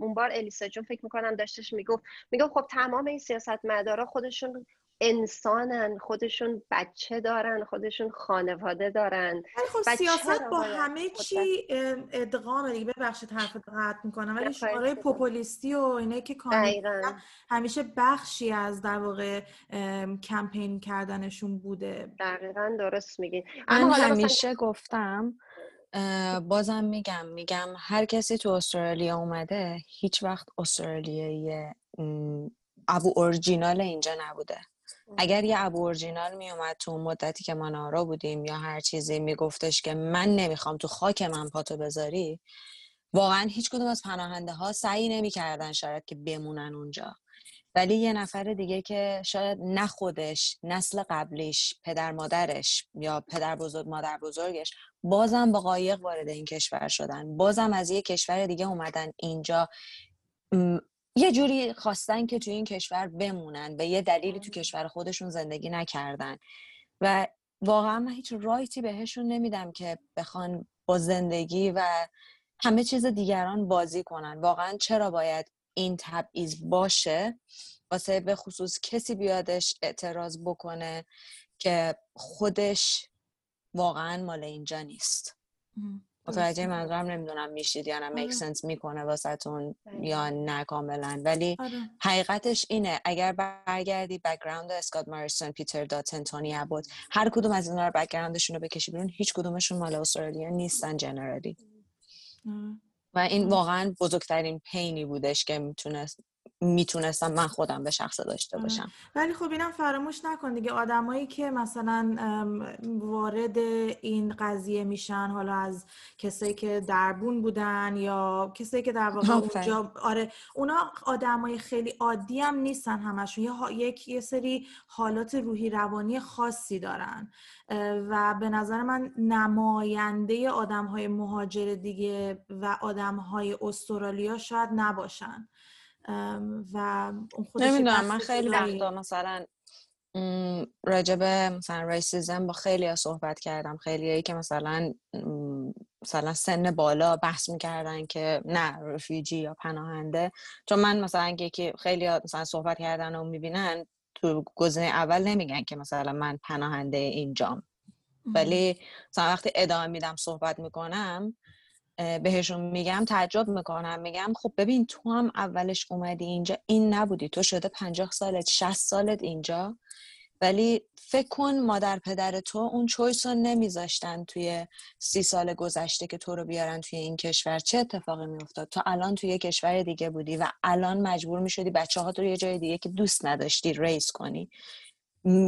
اون بار الیسا جون فکر می‌کنم داشتش می‌گفت می‌گفت خب تمام این سیاست مدارا خودشون انسانن خودشون بچه دارن خودشون خانواده دارن. خب سیاست با همه چی ادغام دیگه. ببخشید حرف قطع می‌کنم. ولی شعارهای پوپولیستی و اینه که همیشه بخشی از در واقع کمپین کردنشون بوده. دقیقا درست میگین. من همیشه گفتم بازم میگم میگم هر کسی تو استرالیا اومده هیچ وقت استرالیایی ابو اورجینال اینجا نبوده. اگر یه ابو اورجینال می اومد تو مدتی که ما نارا بودیم یا هر چیزی میگفتش که من نمی‌خوام تو خاک من پاتو بذاری واقعا هیچ کدوم از پناهنده ها سعی نمی‌کردن شاید که بمونن اونجا. ولی یه نفر دیگه که شاید نه خودش نسل قبلیش پدر مادرش یا پدر بزرگ مادر بزرگش بازم با قایق وارد این کشور شدن. بازم از یه کشور دیگه اومدن اینجا. یه جوری خواستن که توی این کشور بمونن به یه دلیلی تو کشور خودشون زندگی نکردن. و واقعا من هیچ رایتی بهشون نمیدم که بخوان با زندگی و همه چیز دیگران بازی کنن. واقعا چرا باید این تبعیض باشه؟ واسه به خصوص کسی بیادش اعتراض بکنه که خودش واقعا مال اینجا نیست. متوجه منظورم نمی‌دونم میشید یا نه make sense می‌کنه واسهتون یا نه کاملا. ولی آره. حقیقتش اینه اگر برگردی background اسکات ماریسون پیتر داتن تونی ابوت هر کدوم از اینا رو background شون رو بکشی بیرون هیچ کدومشون مال استرالیا نیستن generally و این واقعا بزرگترین پینی بودش که می‌تونست می‌تونستم من خودم به شخص داشته آره. باشم. ولی خب اینم فراموش نکن دیگه. آدمایی که مثلا وارد این قضیه میشن حالا از کسایی که دربون بودن یا کسایی که در واقع اونجا آره اونا آدمای خیلی عادی هم نیستن همشون. یه یک یه سری حالات روحی روانی خاصی دارن. و به نظر من نماینده آدم های مهاجر دیگه و آدم های استرالیا شاید نباشن. و اون خودش نمی‌دونم من خیلی وقتا مثلا راجب مثلا ریسیزم با خیلی ها صحبت کردم. خیلی هایی که مثلا مثلا سن بالا بحث می‌کردن که نه رفیجی یا پناهنده. چون من مثلا که خیلی ها مثلا صحبت کردن و می‌بینن تو گزینه اول نمیگن که مثلا من پناهنده اینجام. ولی مثلا وقتی ادامه میدم صحبت می‌کنم بهشون میگم تعجب می‌کنم. میگم خب ببین تو هم اولش اومدی اینجا این نبودی. تو شده پنجاه سالت شست سالت اینجا. ولی فکر کن مادر پدر تو اون چویس رو نمیذاشتن توی سی سال گذشته که تو رو بیارن توی این کشور. چه اتفاقی میافتاد؟ تو الان توی کشور دیگه بودی و الان مجبور می‌شدی بچه ها تو یه جای دیگه که دوست نداشتی ریس کنی.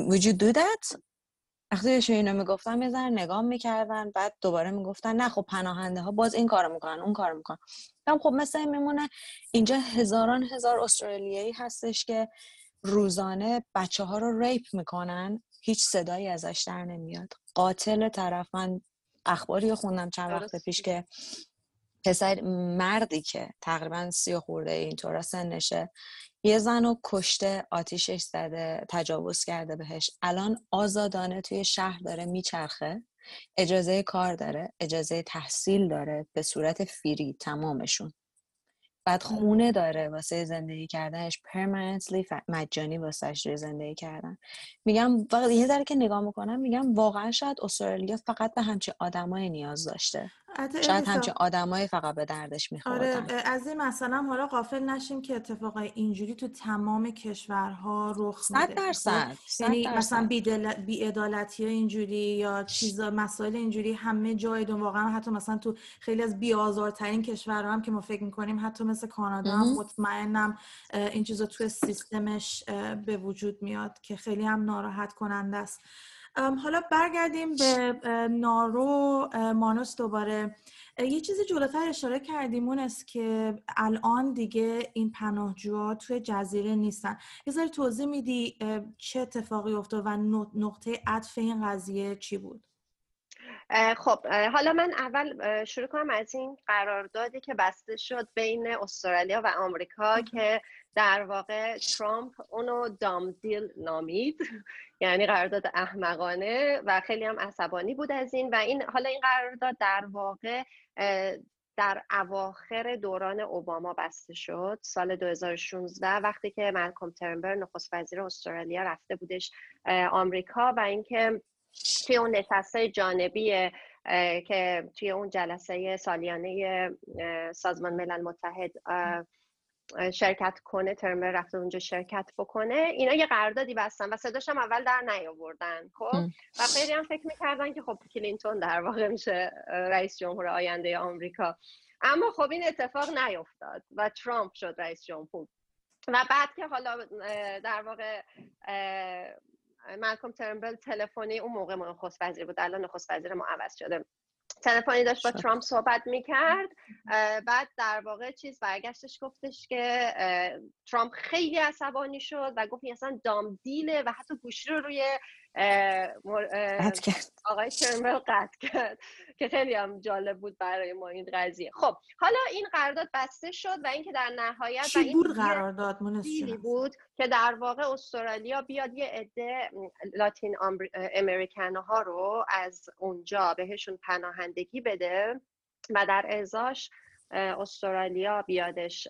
وجود دودت وقتی اینو می‌گفتن ذره نگاه می‌کردن بعد دوباره می‌گفتن نه خب پناهنده ها باز این کارو می‌کنن اون کارو می‌کنن. خب مثل این میمونه. اینجا هزاران هزار استرالیایی هستش که روزانه بچه ها رو ریپ می‌کنن. هیچ صدایی ازش در نمیاد. قاتل طرف من اخباری خوندم چند وقت پیش که پسر مردی که تقریبا سی خورده اینطور سنشه یه زن رو کشته آتیشش زده تجاوز کرده بهش. الان آزادانه توی شهر داره میچرخه. اجازه کار داره اجازه تحصیل داره به صورت فیری تمامشون. بعد خونه داره واسه زندگی کردنش پرمننتلی مجانی واسه زندگی کردن. میگم فقط یه ذره که نگاه می‌کنم میگم واقعا شاید استرالیا فقط به همچین آدمای نیاز داشته. شاید همچین آدمایی فقط به دردش میخوردن. آره از این مثلا حالا غافل نشیم که اتفاق اینجوری تو تمام کشورها رخ میده صد درصد یعنی مثلا بیعدالتی اینجوری یا چیزا مسائل اینجوری همه جای دون واقعا حتی مثلا تو خیلی از بیازارترین کشورها هم که ما فکر می‌کنیم حتی مثل کانادا هم مطمئنم این چیزا تو سیستمش به وجود میاد که خیلی هم ناراحت کننده است. حالا برگردیم به نارو مانوس دوباره. یه چیزی جلوتر اشاره کردیم اون است که الان دیگه این پناهجوها توی جزیره نیستن. یه ذره توضیح میدی چه اتفاقی افتاد و نقطه عطف این قضیه چی بود؟ خب حالا من اول شروع کنم از این قراردادی که بسته شد بین استرالیا و آمریکا که در واقع ترامپ اونو دام دیل نامید. *laughs* یعنی قرارداد احمقانه و خیلی هم عصبانی بود از این و این حالا این قرارداد در واقع در اواخر دوران اوباما بسته شد سال 2016 وقتی که مالکوم ترنبر نخست وزیر استرالیا رفته بودش آمریکا و اینکه توی اون نشسته جانبی که توی اون جلسه سالیانه سازمان ملل متحد شرکت کنه ترمر رفته اونجا شرکت بکنه اینا یه قراردادی بستن و صداش هم اول در نیاوردن خب؟ و خیلی هم فکر می‌کردن که خب کلینتون در واقع میشه رئیس جمهور آینده آمریکا. اما خب این اتفاق نیفتاد و ترامپ شد رئیس جمهور. و بعد که حالا در واقع مالکوم ترنبل تلفنی اون موقع نخست وزیر بود الان نخست وزیر ما عوض شده. تلفنی داشت با ترامپ صحبت می‌کرد بعد در واقع چیز برگشتش گفتش که ترامپ خیلی عصبانی شد و گفت اصلا دام دیله و حتی گوشی رو روی آقای کرمل قطع کرد. که خیلی هم جالب بود برای ما این قضیه. خب حالا این قرارداد بسته شد و اینکه در نهایت چی این بود قرارداد بود که در واقع استرالیا بیاد یه عده لاتین امریکن ها رو از اونجا بهشون پناهندگی بده و در ازاش استرالیا بیادش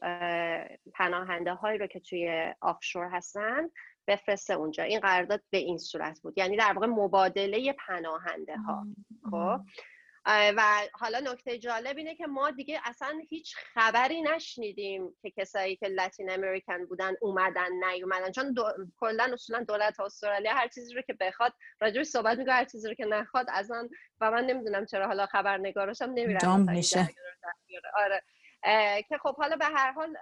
پناهنده هایی رو که توی آفشور هستن بفرسته اونجا. این قرارداد به این صورت بود. یعنی در واقع مبادله پناهنده ها خب؟ و حالا نکته جالب اینه که ما دیگه اصلا هیچ خبری نشنیدیم که کسایی که لاتین امریکن بودن اومدن نیومدن. چون دو... کلا اصولا دولت استرالیا هر چیزی رو که بخواد راجعش صحبت می‌کنه. هر چیزی رو که نخواد اصلا و من نمی‌دونم چرا حالا خبرنگاراشم نمیرن میشه. آره. که خب حالا به هر حال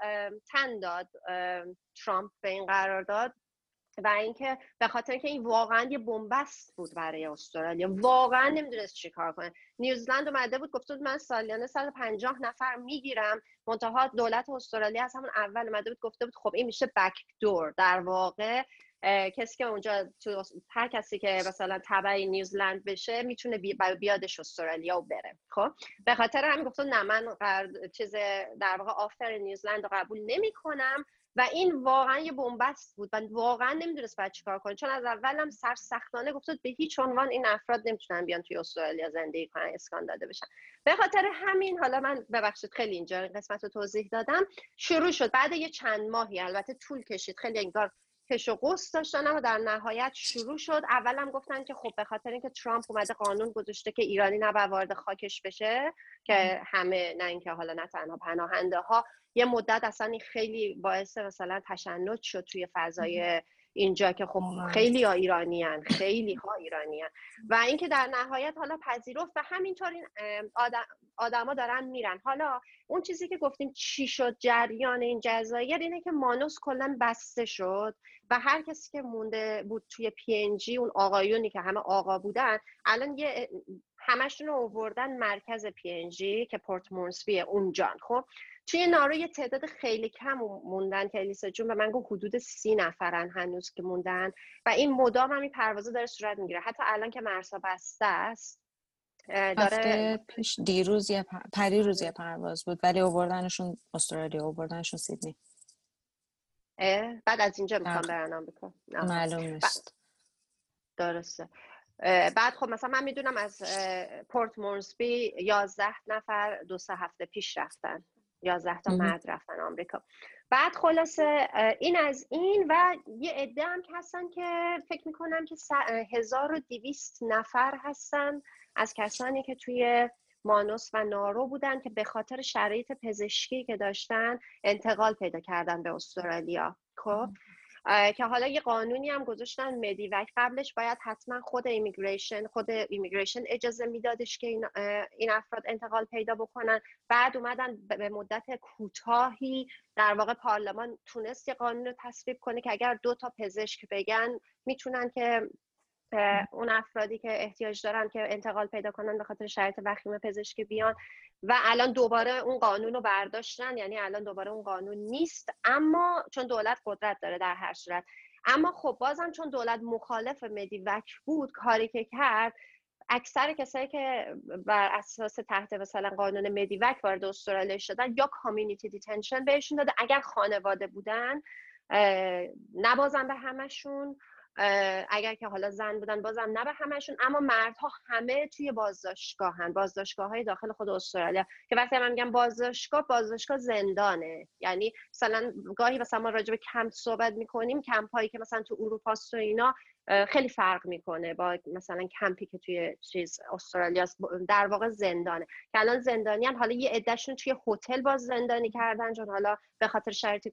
تن داد ترامپ به این قرارداد. و اینکه به خاطر اینکه این واقعا یه بنبست بود برای استرالیا. واقعا نمی‌دونست چی کار کنه. نیوزلند اومده بود گفته بود من سالیانه 150 نفر می‌گیرم. منتها دولت استرالیا از همون اول اومده بود گفته بود خب این میشه بک دور در واقع کسی که اونجا تو هر کسی که مثلا تبع نیوزلند بشه می‌تونه بیادش استرالیا و بره. خب؟ به خاطر همین گفته نه من چیز در واقع آفر نیوزلند رو قبول نمی کنم و این واقعا یه بنبست بود. و واقعا نمی‌دونست باید چیکار کنه. چون از اولم سرسختانه گفت به هیچ عنوان این افراد نمی‌تونن بیان توی استرالیا زندگی کنن اسکان داده بشن. به خاطر همین حالا من ببخشید خیلی اینجا قسمت رو توضیح دادم. شروع شد. بعد یه چند ماهی البته طول کشید. خیلی انگار کش و قوس داشتن اما در نهایت شروع شد. اولم گفتن که خب به خاطر اینکه ترامپ اومده قانون گذاشته که ایرانی نباید وارد خاکش بشه که همه نه اینکه حالا نه تنها پناهنده ها یه مدت اصلا این خیلی باعث مثلا تشنج شد توی فضای اینجا که خب خیلی ها ایرانی هن. خیلی ها ایرانی هن. و اینکه در نهایت حالا پذیرفت و همینطور این آدم آدما دارن میرن حالا اون چیزی که گفتیم چی شد جریان این جزایر اینه که مانوس کلا بسته شد و هر کسی که مونده بود توی PNG اون آقایونی که همه آقا بودن الان یه همشون رو آوردن مرکز PNG که پورت مورسبی اونجان. خب توی نارو یه تعداد خیلی کم موندن که الیسا جون به من گفت حدود سی نفرن هنوز که موندن. و این مدام هم این پروازه داره صورت می‌گیره. حتی الان که مرزا بسته است داره پیش دیروز یه پری روز یه پرواز بود ولی اووردنشون استرالیا اووردنشون سیدنی. بعد از اینجا می‌خوام برن آمریکا. معلوم نیست. درسته. بعد خب مثلا من می‌دونم از پورت مورسبی یازده نفر دو سه هفته پیش رفتن. یازده تا مرد رفتن آمریکا. بعد خلاصه این از این و یه عده هم که هستن که فکر می‌کنم که 1200 نفر هستن از کسانی که توی مانوس و نارو بودن که به خاطر شرایط پزشکی که داشتن انتقال پیدا کردن به استرالیا. خب؟ که حالا یه قانونی هم گذاشتن Medevac. قبلش باید حتما خود immigration خود immigration اجازه میدادش که این, این افراد انتقال پیدا بکنن. بعد اومدن به مدت کوتاهی در واقع پارلمان تونست یه قانون رو تصویب کنه که اگر دو تا پزشک بگن می‌تونن که اون افرادی که احتیاج دارن که انتقال پیدا کنن به خاطر شرایط وخیم پزشکی بیان و الان دوباره اون قانون رو برداشتن یعنی الان دوباره اون قانون نیست. اما چون دولت قدرت داره در هر صورت. اما خب بازم چون دولت مخالف Medevac بود کاری که کرد اکثر کسایی که بر اساس تحت مثلا قانون Medevac وارد استرالیا شدن یا community detention بهشون داده. اگر خانواده بودن نبازن به همشون. اگر که حالا زن بودن بازم نه به همشون اما مردها همه توی بازداشتگاهن. بازداشتگاه های داخل خود استرالیا. که وقتی هم میگم بازداشتگاه بازداشتگاه زندانه. یعنی مثلا گاهی مثلا ما راجع به کمپ صحبت می‌کنیم کمپ هایی که مثلا تو اروپا و اینا خیلی فرق می‌کنه با مثلا کمپی که توی چیز استرالیا در واقع زندانه. که الان زندانیان حالا یه عدهشون توی هتل باز زندانی کردن چون حالا به خاطر شرایط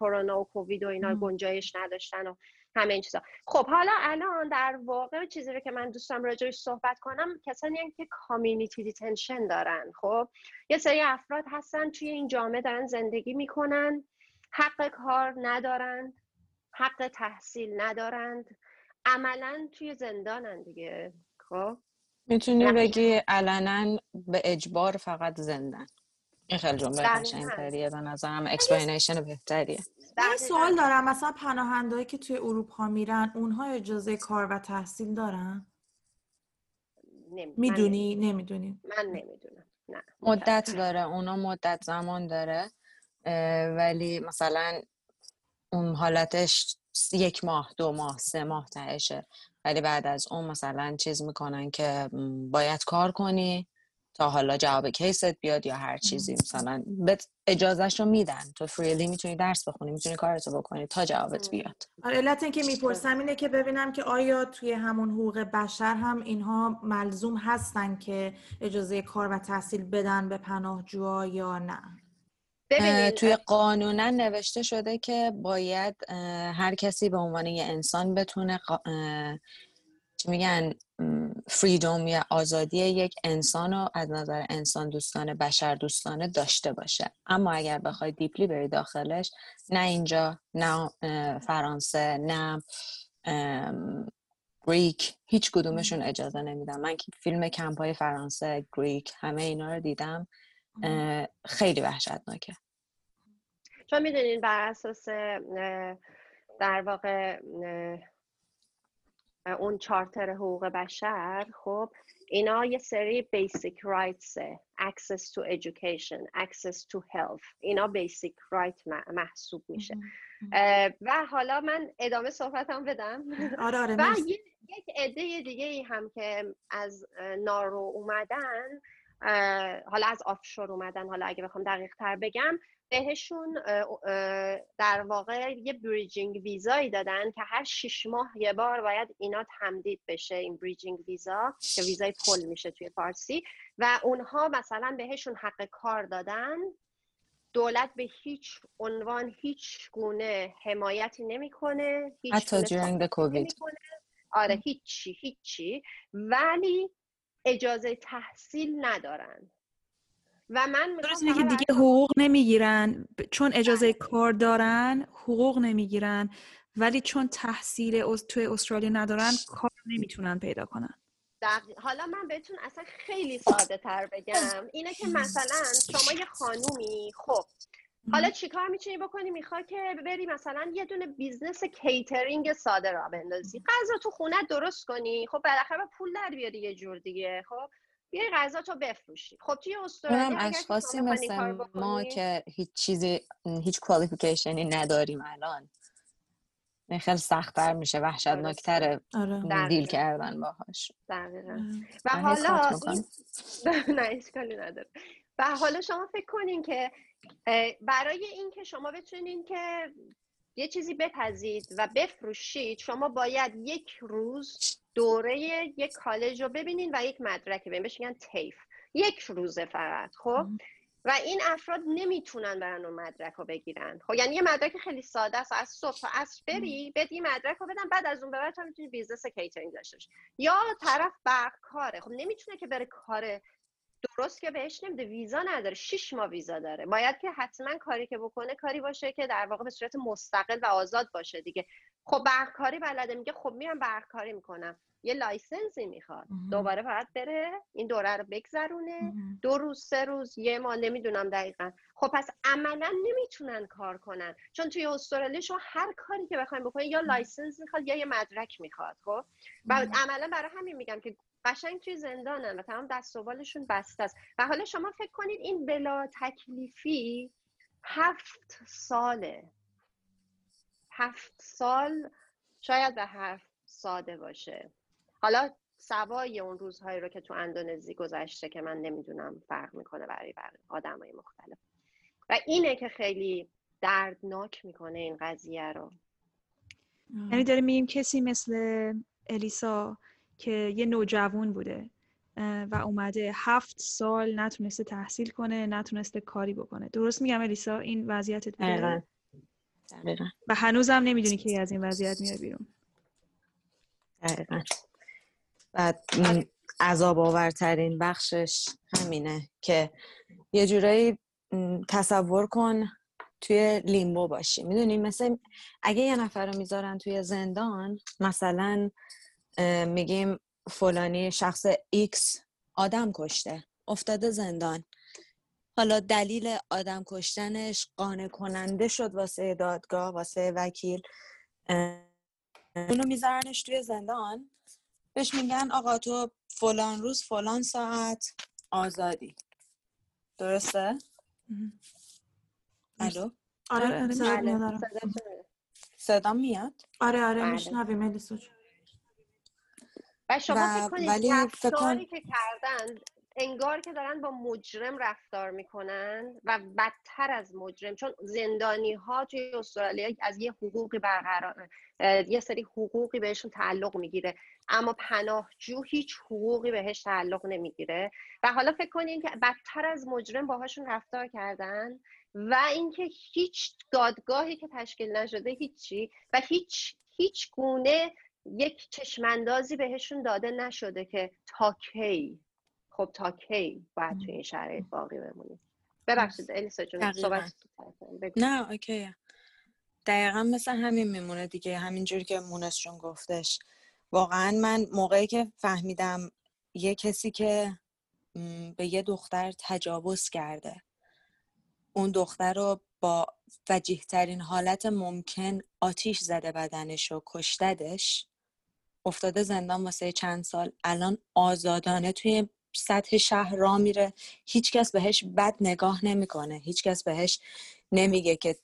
کرونا و کووید و اینا گنجایش نداشتن و همه این چیزا. خب حالا الان در واقع چیزی رو که من دوستم راجعش صحبت کنم کسانی هم که کامیونیتی دیتنشن دارن خب؟ یه سری افراد هستن توی این جامعه دارن زندگی می‌کنن حق کار ندارند حق تحصیل ندارند عملا توی زندانن دیگه خب؟ می‌تونی بگی علنا به اجبار فقط زندن. این خیلی جمله قشنگتریه به نظرم explanation بهتریه. من سوال دارم. مثلا پناهندهایی که توی اروپا میرن اونها اجازه کار و تحصیل دارن؟ می‌دونی؟ نمی‌دونی. من نمی‌دونم. نه مدت داره. اونا مدت زمان داره. ولی مثلا اون حالتش یک ماه دو ماه سه ماه تهشه. ولی بعد از اون مثلا چیز می‌کنن که باید کار کنی. تا حالا جواب کیست بیاد یا هر چیزی مثلا. بهت اجازهش رو میدن. تو فریلی می‌تونی درس بخونی می‌تونی کارتو بکنی تا جوابت بیاد. آره علت اینکه می‌پرسم اینه که ببینم که آیا توی همون حقوق بشر هم اینها ملزوم هستن که اجازه کار و تحصیل بدن به پناهجوها یا نه؟ توی قانونا نوشته شده که باید هر کسی به عنوان یه انسان بتونه چی میگن فریدوم یا آزادی یک انسان رو از نظر انسان دوستانه بشر دوستانه داشته باشه. اما اگر بخوای دیپلی بری داخلش نه اینجا نه فرانسه نه گریک هیچ کدومشون اجازه نمیدم من که فیلم کمپ های فرانسه گریک همه اینا رو دیدم خیلی وحشتناکه. چون می‌دونین بر اساس در واقع اون چارتر حقوق بشر خب اینا یه سری بیسیک رایتس access to education access to health. اینا بیسیک رایت محسوب میشه. و حالا من ادامه صحبتم بدم. *laughs* آره آره *laughs* و یک عده دیگه ای هم که از نارو اومدن حالا از آفشور اومدن حالا اگه بخوام دقیق تر بگم بهشون در واقع یه bridging visa یی دادن که هر شیش ماه یه بار باید اینا تمدید بشه این bridging visa که ویزای پل میشه توی فارسی. و اونها مثلا بهشون حق کار دادن. دولت به هیچ عنوان هیچ گونه حمایتی نمی‌کنه حتی during کووید آره هیچی هیچی. ولی اجازه تحصیل ندارن. و من درست که دیگه حقوق نمی‌گیرن. چون اجازه بله. کار دارن حقوق نمی‌گیرن. ولی چون تحصیل توی استرالیا ندارن کار نمی‌تونن پیدا کنن. حالا من بهتون اصلا خیلی ساده تر بگم. اینه که مثلا شما یه خانومی خب. حالا چیکار می‌تونی بکنی؟ می‌خوای که بری مثلا یه دونه business catering ساده را بندازی. غذا تو خونه درست کنی. خب بالاخره پول در بیاری یه جور دیگه خب. یه غذا تو بفروشی. خب توی استرالیا اشخاصی مثل ما که هیچ چیزی هیچ کوالیفیکیشنی نداریم الان. خیلی سختتر میشه وحشتناکتر آره. دیل کردن باهاش. و حالا *laughs* نه اشکالی نداره و حالا شما فکر کنین که برای اینکه شما بتونین که یه چیزی بپزید و بفروشید. شما باید یک روز دوره یک کالج رو ببینین و یک مدرک ببینین. بهش میگن TAFE. یک روزه فقط خب؟ و این افراد نمی‌تونن برن اون مدرک رو بگیرن. خب یعنی یه مدرک خیلی ساده است. از صبح تا عصر بری بدی مدرک رو بدن بعد از اون به بعد می‌تونی business catering داشته یا طرف برق کاره. خب نمی‌تونه که بره کار درست که بهش نمیده ویزا نداره شش ماه ویزا داره. باید که حتما کاری که بکنه کاری باشه که در واقع به صورت مستقل و آزاد باشه دیگه. خب برقکاری بلده میگه خب میرم برقکاری می‌کنم. یه license ی می‌خواد. دوباره باید بره این دوره رو بگذرونه. دو روز سه روز یه ماه نمی‌دونم دقیقا. خب پس عملا نمی‌تونن کار کنن. چون توی استرالیا شما هر کاری که بخوایم بکنید یا license می‌خواد یا یه مدرک می‌خواد خب؟ و عملا برای همین میگم که قشنگ توی زندانن و تمام دست و بالشون بسته است. و حالا شما فکر کنید این بلا تکلیفی هفت ساله. هفت سال شاید به حرف ساده باشه. حالا سوای اون روزهایی رو که تو اندونزی گذشته که من نمی‌دونم فرق می‌کنه برای آدم های مختلف. و اینه که خیلی دردناک می‌کنه این قضیه رو. یعنی داریم میگیم کسی مثل الیسا که یه نوجوان بوده و اومده هفت سال نتونسته تحصیل کنه نتونسته کاری بکنه. درست میگم الیسا؟ این وضعیتت بوده دقیقا. و هنوزم نمی‌دونی که از این وضعیت میاد بیرون. دقیقا. و عذاب آورترین بخشش همینه که یه جورایی تصور کن توی لیمبو باشی. می‌دونی مثل اگه یه نفر رو می‌ذارن توی زندان مثلا میگیم فلانی شخص X آدم کشته افتاده زندان حالا دلیل آدم کشتنش قانع کننده شد واسه دادگاه واسه وکیل اونو میذارنش توی زندان بهش میگن آقا تو فلان روز فلان ساعت آزادی درسته؟ الو؟ آره آره بله. صدا میاد؟ آره آره بله. میشنویم و شما فکر کنید رفتاری که کردن انگار که دارن با مجرم رفتار می‌کنن و بدتر از مجرم چون زندانی ها توی استرالیا از یه حقوقی برقرار یه سری حقوقی بهشون تعلق می‌گیره اما پناهجو هیچ حقوقی بهش تعلق نمی‌گیره. و حالا فکر کنید که بدتر از مجرم باهاشون رفتار کردن و اینکه هیچ دادگاهی که تشکیل نشده هیچی و هیچ هیچ گونه یک چشماندازی بهشون داده نشده که تا کی؟ خب تا کی باید توی این شرایط باقی بمونیم؟ ببخشید الیسا جون صحبت نه اوکی. دقیقا مثل همین میمونه دیگه همینجوری که مونس جون گفتش. واقعا من موقعی که فهمیدم یه کسی که به یه دختر تجاوز کرده اون دختر رو با وجیه ترین حالت ممکن آتیش زده بدنش و کشتدش افتاده زندان واسه چند سال. الان آزادانه توی سطح شهر را میره. هیچکس بهش بد نگاه نمی‌کنه. هیچکس بهش نمیگه که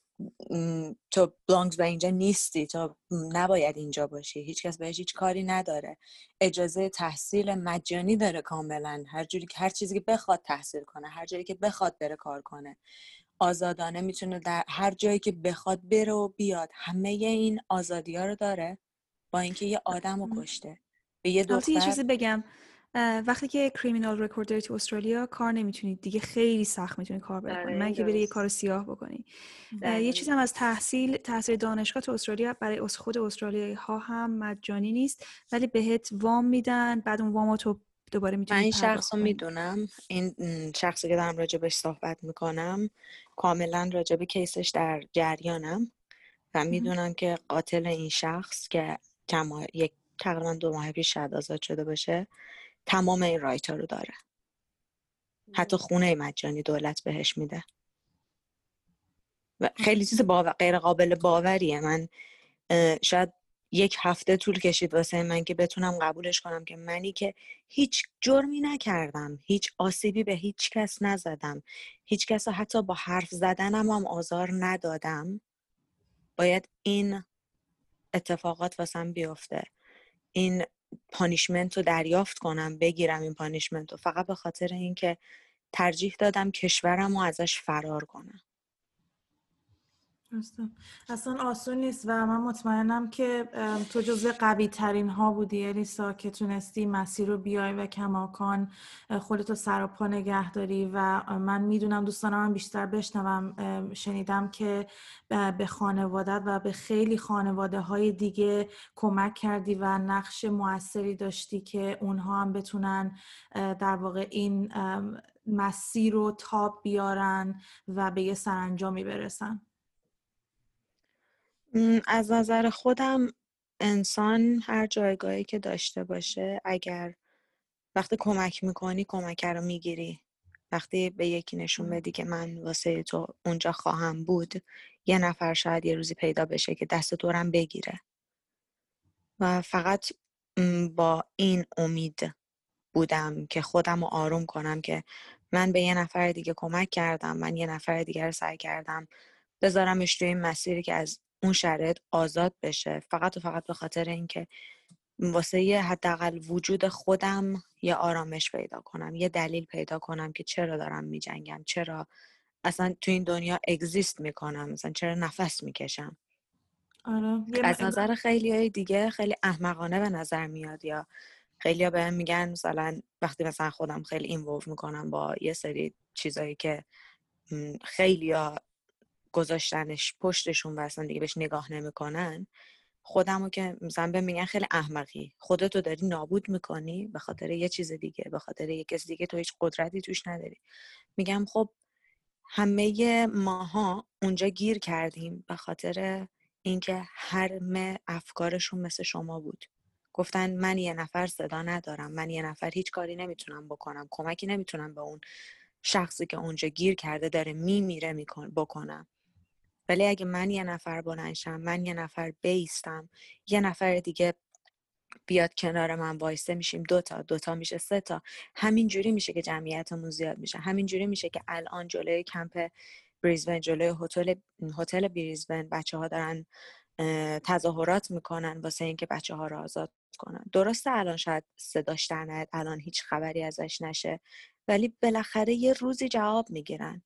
تو بلانگز به اینجا نیستی. تو نباید اینجا باشی. هیچکس بهش هیچ کاری نداره. اجازه تحصیل مجانی داره کاملا. هر جوری هر چیزی که بخواد تحصیل کنه هر جایی که بخواد بره کار کنه. آزادانه می‌تونه در هر جایی که بخواد بره و بیاد. همه این آزادی ها رو داره. با اینکه یه آدم رو کشته. به یه دختر یه چیزی بگم. وقتی که کریمینال رکورد داری تو استرالیا کار نمی‌تونید. دیگه خیلی سخت می‌تونی کار بکنی آره، من که بری یه کار سیاه بکنی. یه چیز هم از تحصیل تحصیل دانشگاه تو استرالیا برای خود استرالیایی ها هم مجانی نیست. ولی بهت وام میدن بعد اون وام تو دوباره می‌تونی من این شخص رو می‌دونم. این شخصی که دارم راجبش صحبت می‌کنم کاملا راجب کیسش در جریانم. و می‌دونم که قاتل این شخص که یک تقریبا دو ماه پیش شاید آزاد شده باشه تمام این رایت ها رو داره. حتی خونه مجانی دولت بهش میده. و خیلی چیز باور... غیر قابل باوریه. من شاید یک هفته طول کشید واسه من که بتونم قبولش کنم که منی که هیچ جرمی نکردم هیچ آسیبی به هیچ کس نزدم هیچ کس حتی با حرف زدنم هم آزار ندادم. باید این اتفاقات واسم بیفته. این پانیشمنت رو دریافت کنم بگیرم این پانیشمنت رو. فقط به خاطر اینکه ترجیح دادم کشورم رو ازش فرار کنم. اصلا آسون نیست و من مطمئنم که تو جزو قوی ترین ها بودی الیسا که تونستی مسیر رو بیای و کماکان خودتو سر و پا نگه داری و من می‌دونم دوستانم من بیشتر بشنوم. شنیدم که به خانوادت و به خیلی خانواده های دیگه کمک کردی و نقش موثری داشتی که اونها هم بتونن در واقع این مسیر رو تاب بیارن و به یه سرانجامی برسن. از نظر خودم انسان هر جایگاهی که داشته باشه اگر وقتی کمک می‌کنی کمک رو می‌گیری. وقتی به یکی نشون بدی که من واسه تو اونجا خواهم بود یه نفر شاید یه روزی پیدا بشه که دست دورم بگیره. و فقط با این امید بودم که خودم رو آروم کنم که من به یه نفر دیگه کمک کردم من یه نفر دیگه رو سعی کردم بذارمش توی این مسیری که از اون شرایط آزاد بشه فقط و فقط به خاطر اینکه واسه یه حداقل وجود خودم یه آرامش پیدا کنم یه دلیل پیدا کنم که چرا دارم میجنگم چرا اصلا تو این دنیا اگزیست می‌کنم مثلا چرا نفس می‌کشم آره. از نظر خیلی های دیگه خیلی احمقانه به نظر میاد یا خیلی ها بهم میگن مثلا وقتی مثلا خودم خیلی اینوو می‌کنم با یه سری چیزایی که خیلی ها گذاشتنش پشتشون و اصلا دیگه بهش نگاه نمی‌کنن. خودمو که مثلا به میگن خیلی احمقی. خودتو داری نابود می‌کنی به خاطر یه چیز دیگه به خاطر یه کسی دیگه تو هیچ قدرتی توش نداری. میگم خب همه ماها اونجا گیر کردیم به خاطر اینکه هر افکارشون مثل شما بود. گفتن من یه نفر صدا ندارم من یه نفر هیچ کاری نمی‌تونم بکنم کمکی نمی‌تونم به اون شخصی که اونجا گیر کرده داره میمیره میکن بکنم. ولی اگه من یه نفر بلنشم من یه نفر بیستم یه نفر دیگه بیاد کنار من وایسته میشیم دوتا دوتا میشه سه تا. همین جوری میشه که جمعیتمون زیاد میشه. همین جوری میشه که الان جلوی کمپ بریزبن جلوی هتل هتل بریزبن بچه ها دارن تظاهرات می‌کنن واسه اینکه بچه ها رو آزاد کنن. درسته الان شاید صداش در الان هیچ خبری ازش نشه ولی بالاخره یه روزی جواب می‌گیرن.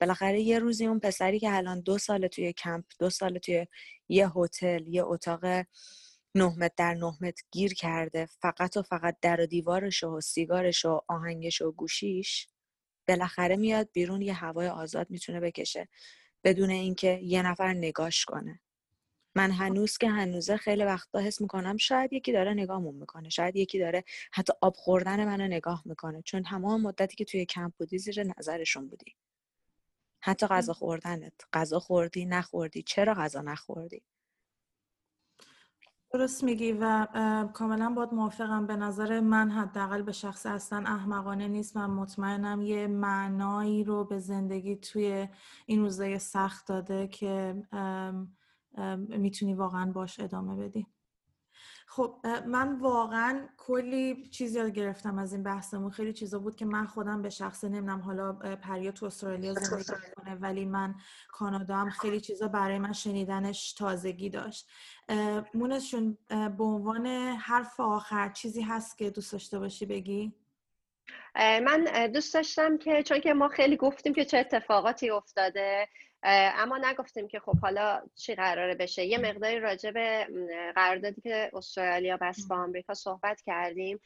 بالاخره یه روزی اون پسری که الان دو سال توی کمپ دو سال توی یه هتل یه اتاق نه در نه گیر کرده فقط و فقط در و دیوارش و سیگارش و آهنگش و گوشیش بالاخره میاد بیرون یه هوای آزاد می‌تونه بکشه بدون اینکه یه نفر نگاش کنه. من هنوز که هنوزه خیلی وقتا حس می‌کنم شاید یکی داره نگاهمون می‌کنه شاید یکی داره حتی آب خوردن منو نگاه می‌کنه چون تمام مدتی که توی کمپ بودی زیر نظرشون بودی. حتی غذا خوردنت. غذا خوردی نخوردی چرا غذا نخوردی؟ درست میگی و کاملا باید موافقم. به نظر من حداقل به شخص اصلا احمقانه نیست و مطمئنم یه معنایی رو به زندگی توی این روزای سخت داده که می‌تونی واقعا باش ادامه بدی. خب من واقعا کلی چیز یاد گرفتم از این بحثمون. خیلی چیزا بود که من خودم به شخص نمی‌دونم حالا پریا تو استرالیا زندگی *laughs* کنه ولی من کانادا هم خیلی چیزا برای من شنیدنش تازگی داشت. مونشون به عنوان حرف آخر چیزی هست که دوست داشته باشی بگی؟ من دوست داشتم که چون که ما خیلی گفتیم که چه اتفاقاتی افتاده اما نگفتیم که خب حالا چی قراره بشه. یه مقداری راجع به قراردادی که استرالیا بست با آمریکا صحبت کردیم.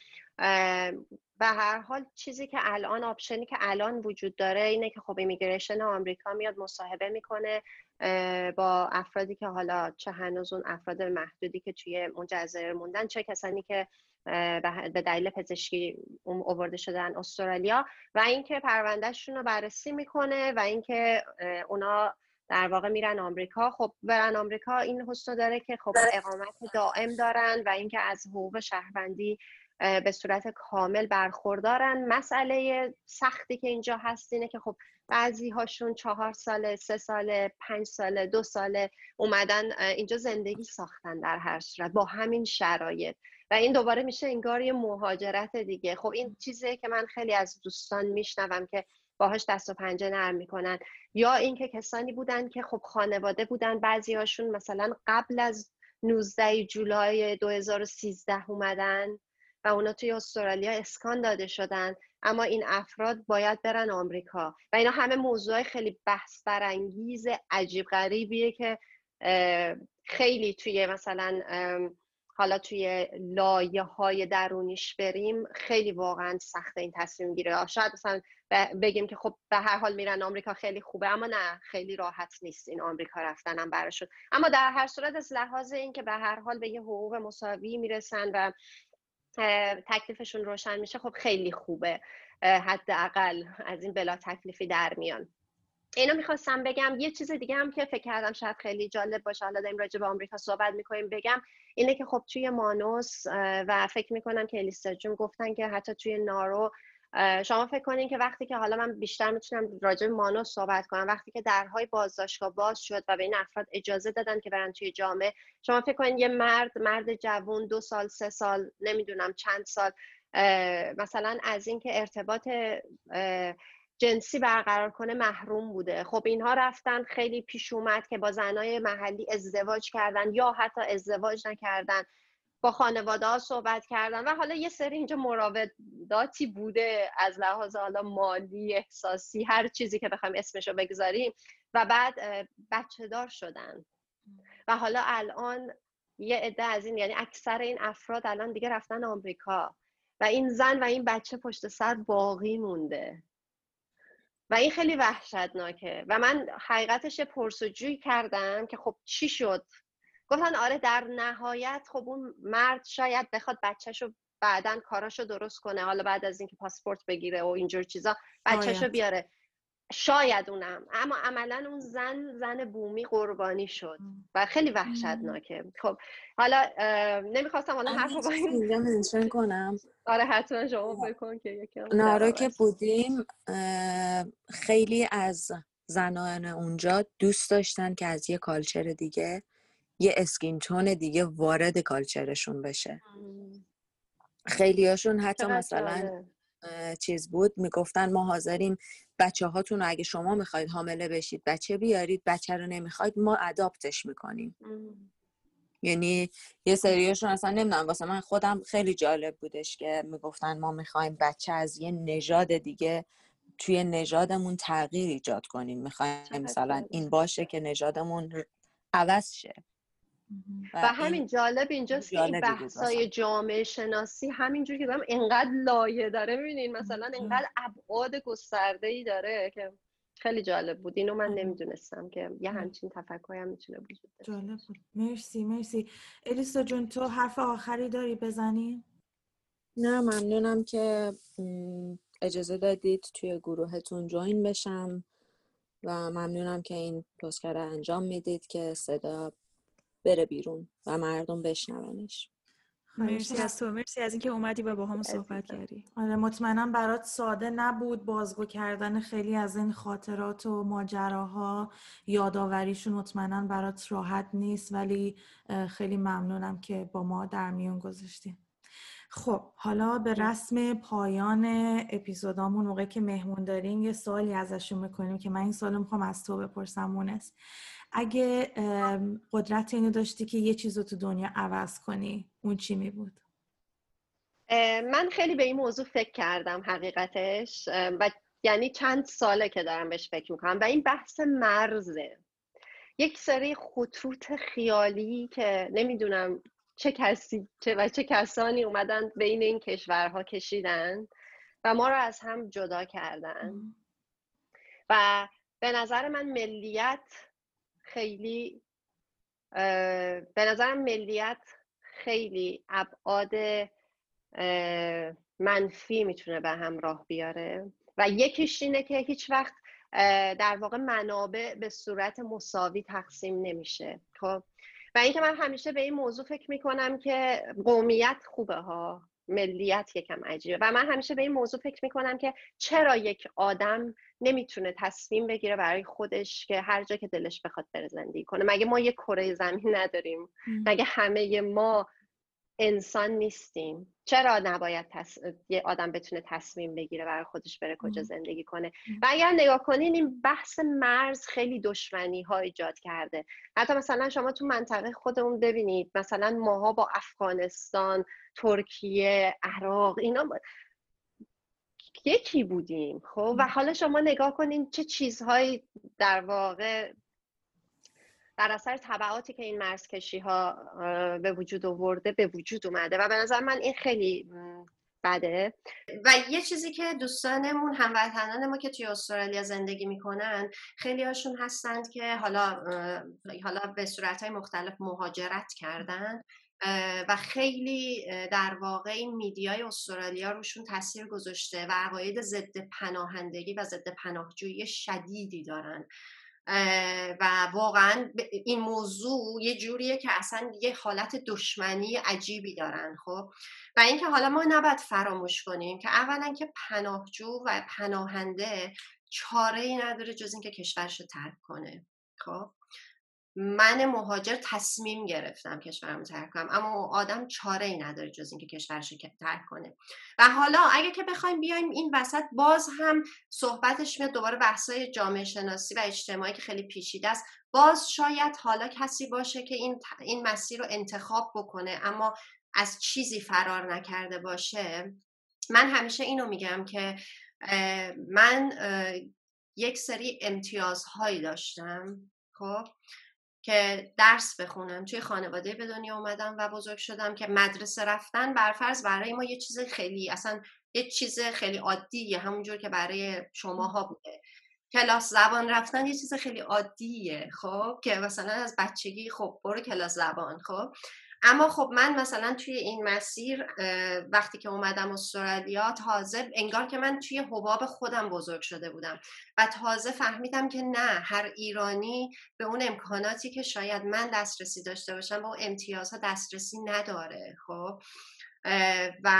و هر حال چیزی که الان option ی که الان وجود داره اینه که خب immigration آمریکا میاد مصاحبه می‌کنه با افرادی که حالا چه هنوز اون افراد محدودی که توی اون جزایر موندن چه کسانی که به دلیل پزشکی اوورده شدن استرالیا و اینکه پروندهشون رو بررسی می‌کنه و اینکه اونا در واقع میرن آمریکا. خب برن آمریکا این حسن داره که خب اقامت دائم دارن و اینکه از حقوق شهروندی به صورت کامل برخوردارن. مسئله سختی که اینجا هست اینه که خب بعضی هاشون چهار ساله سه ساله پنج ساله دو ساله اومدن اینجا زندگی ساختن در هر صورت با همین شرایط. و این دوباره میشه انگار یه مهاجرت دیگه. خب این چیزیه که من خیلی از دوستان میشنوم که باهاش دست و پنجه نرم می‌کنن. یا اینکه کسانی بودن که خب خانواده بودن بعضی هاشون مثلا قبل از 19 جولای 2013 اومدن و اونا توی استرالیا اسکان داده شدن. اما این افراد باید برن آمریکا. و اینا همه موضوع خیلی بحث برانگیز عجیب غریبیه که خیلی توی مثلا حالا توی لایه های درونیش بریم خیلی واقعا سخت این تصمیم گیره شاید مثلا بگیم که خب به هر حال میرن آمریکا خیلی خوبه اما نه خیلی راحت نیست این آمریکا رفتنم براشون. اما در هر صورت از لحاظ این که به هر حال به یه حقوق مساوی می‌رسن و تکلیفشون روشن میشه خب خیلی خوبه حداقل از این بلا تکلیفی در میان. اینو می‌خواستم بگم. یه چیز دیگه هم که فکر کردم شاید خیلی جالب باشه. حالا داریم راجع به آمریکا صحبت می‌کنیم. بگم اینه که خب توی مانوس و فکر می‌کنم که الیسا جون گفتن که حتی توی نارو شما فکر کنین که وقتی که حالا من بیشتر می‌تونم راجع به مانوس صحبت کنم وقتی که درهای بازداشتگاه باز شد و به این افراد اجازه دادن که برن توی جامعه شما فکر کنین یه مرد مرد جوون دو سال سه سال نمی‌دونم چند سال مثلا از اینکه ارتباط جنسی برقرار کنه محروم بوده. خب اینها رفتن خیلی پیش اومد که با زنای محلی ازدواج کردن یا حتی ازدواج نکردن. با خانواده ها صحبت کردن و حالا یه سری اینجا مراوداتی بوده. از لحاظ حالا مالی احساسی هر چیزی که بخوایم اسمش رو بگذاریم. و بعد بچه دار شدن. و حالا الان یه عده از این یعنی اکثر این افراد الان دیگه رفتن آمریکا. و این زن و این بچه پشت سر باقی مونده. و این خیلی وحشتناکه. و من حقیقتش پرسجویی کردم که خب چی شد؟ گفتن آره در نهایت خب اون مرد شاید بخواد بچهشو بعدا کاراشو درست کنه. حالا بعد از اینکه پاسپورت بگیره و اینجور چیزا بچهشو بیاره. شاید اونم. اما عملا اون زن زن بومی قربانی شد و خیلی وحشتناکه. خب حالا نمی‌خواستم حالا حرف با این کنم. آره حتما شما بکن که یکم نارا که بودیم خیلی از زنان اونجا دوست داشتن که از یه کالچر دیگه یه اسکین تون دیگه وارد کالچرشون بشه. خیلی هاشون حتی مثلا چیز بود می‌گفتن ما حاضریم بچه هاتون رو اگه شما می‌خواید حامله بشید بچه بیارید بچه رو نمی‌خواید ما اداپتش می‌کنیم. یعنی یه سریاشون اصلا نمی‌دونم واسه من خودم خیلی جالب بودش که می‌گفتن ما می‌خوایم بچه از یه نژاد دیگه توی نژادمون تغییر ایجاد کنیم. می‌خوایم مثلا این باشه که نژادمون عوض شه. و, همین جالب اینجاست که این بحثای جامعه شناسی همینجور که دارم اینقدر لایه داره می‌بینین مثلا اینقدر ابعاد گسترده ای داره که خیلی جالب بود. اینو من نمی‌دونستم که یه همچین تفکری هم می‌تونه وجود داشته جالب بود. مرسی مرسی. الیسا جون تو حرف آخری داری بزنی؟ نه ممنونم که اجازه دادید توی گروهتون جوین بشم و ممنونم که این پستکار انجام می‌دید که صدا بره بیرون و مردم بشنونش مرسی از تو. مرسی از اینکه اومدی و با هم صحبت کردی. آره مطمئنم برات ساده نبود بازگو کردن خیلی از این خاطرات و ماجراها. یادآوریشون مطمئنا برات راحت نیست ولی خیلی ممنونم که با ما در میون گذاشتیم خب حالا به رسم پایان اپیزودامون موقعی که مهمون داریم یه سوالی ازشون می‌کنیم که من این سوال می‌خوام از تو بپرسم مونس. اگه قدرت اینو داشتی که یه چیز رو تو دنیا عوض کنی اون چی می بود؟ من خیلی به این موضوع فکر کردم حقیقتش و یعنی چند ساله که دارم بهش فکر می‌کنم و این بحث مرزه. یک سری خطوط خیالی که نمی‌دونم چه کسی چه و چه کسانی اومدن بین این کشورها کشیدن و ما رو از هم جدا کردن. و به نظر من ملیت خیلی به نظرم ملیت خیلی ابعاد منفی می‌تونه به همراه بیاره. و یکیش اینه که هیچ وقت در واقع منابع به صورت مساوی تقسیم نمیشه. خب؟ و اینکه من همیشه به این موضوع فکر می‌کنم که قومیت خوبه ها. ملیت یکم عجیبه. و من همیشه به این موضوع فکر می‌کنم که چرا یک آدم نمی‌تونه تصمیم بگیره برای خودش که هر جا که دلش بخواد بره زندگی کنه. مگه ما یه کره زمین نداریم؟ مگه همه ما انسان نیستیم. چرا نباید یه آدم بتونه تصمیم بگیره برای خودش بره کجا زندگی کنه؟ و اگر نگاه کنین این بحث مرز خیلی دشمنی ها ایجاد کرده. حتی مثلا شما تو منطقه خودمون ببینید مثلا ماها با افغانستان ترکیه عراق اینا یکی بودیم خب؟ و حالا شما نگاه کنین چه چیزهایی در واقع در اثر طبعاتی که این مرزکشی ها به وجود آورده به وجود اومده. و به نظر من این خیلی بده. و یه چیزی که دوستانمون هموطنان ما که توی استرالیا زندگی می‌کنن خیلی هاشون هستند که حالا حالا به صورت مختلف مهاجرت کردن و خیلی در واقع این میدیای استرالیا روشون تاثیر گذاشته و عقاید ضد پناهندگی و ضد پناهجویی شدیدی دارن. و واقعا این موضوع یه جوریه که اصلا یه حالت دشمنی عجیبی دارن خب؟ و اینکه حالا ما نباید فراموش کنیم که اولا که پناهجو و پناهنده چاره ای نداره جز اینکه کشورش رو ترک کنه خب؟ من مهاجر تصمیم گرفتم کشورم ترک کنم. اما آدم چاره ای نداره جز اینکه کشورش رو ترک کنه. و حالا اگه که بخوایم بیایم این وسط باز هم صحبتش میاد دوباره بحثای جامعه شناسی و اجتماعی که خیلی پیچیده است. باز شاید حالا کسی باشه که این این مسیر رو انتخاب بکنه اما از چیزی فرار نکرده باشه. من همیشه اینو میگم که من یک سری امتیازهایی داشتم خب؟ که درس بخونم. توی خانواده به دنیا اومدم و بزرگ شدم که مدرسه رفتن برفرض برای ما یه چیز خیلی اصلا یه چیز خیلی عادیه همونجور که برای شماها بوده. کلاس زبان رفتن یه چیز خیلی عادیه خب؟ که مثلا از بچگی خب برو کلاس زبان خب؟ اما خب من مثلا توی این مسیر وقتی که اومدم استرالیا تازه انگار که من توی حباب خودم بزرگ شده بودم و تازه فهمیدم که نه هر ایرانی به اون امکاناتی که شاید من دسترسی داشته باشم به اون امتیازها دسترسی نداره خب؟ و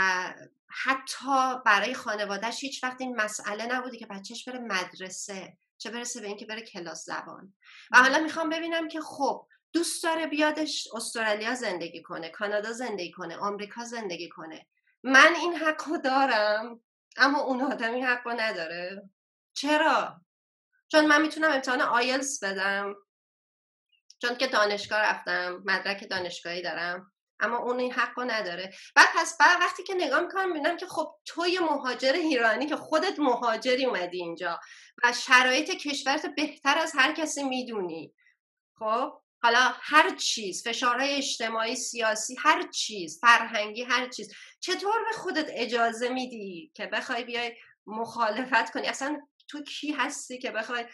حتی برای خانوادهش هیچ وقت این مسئله نبودی که بچهش بره مدرسه چه برسه به اینکه بره کلاس زبان. و حالا می‌خوام ببینم که خب دوست داره بیادش استرالیا زندگی کنه کانادا زندگی کنه آمریکا زندگی کنه. من این حقو دارم اما اون آدم این حقو نداره. چرا؟ چون من می‌تونم امتحان آیلز بدم. چون که دانشگاه رفتم مدرک دانشگاهی دارم اما اون این حقو نداره. بعد پس بعد وقتی که نگاه می‌کنم می‌بینم که خب توی مهاجر ایرانی که خودت مهاجری اومدی اینجا و شرایط کشورت بهتر از هر کسی می‌دونی. خب؟ حالا هر چیز فشارهای اجتماعی سیاسی هر چیز فرهنگی هر چیز. چطور به خودت اجازه میدی که بخوای بیای مخالفت کنی؟ اصلا تو کی هستی که بخوای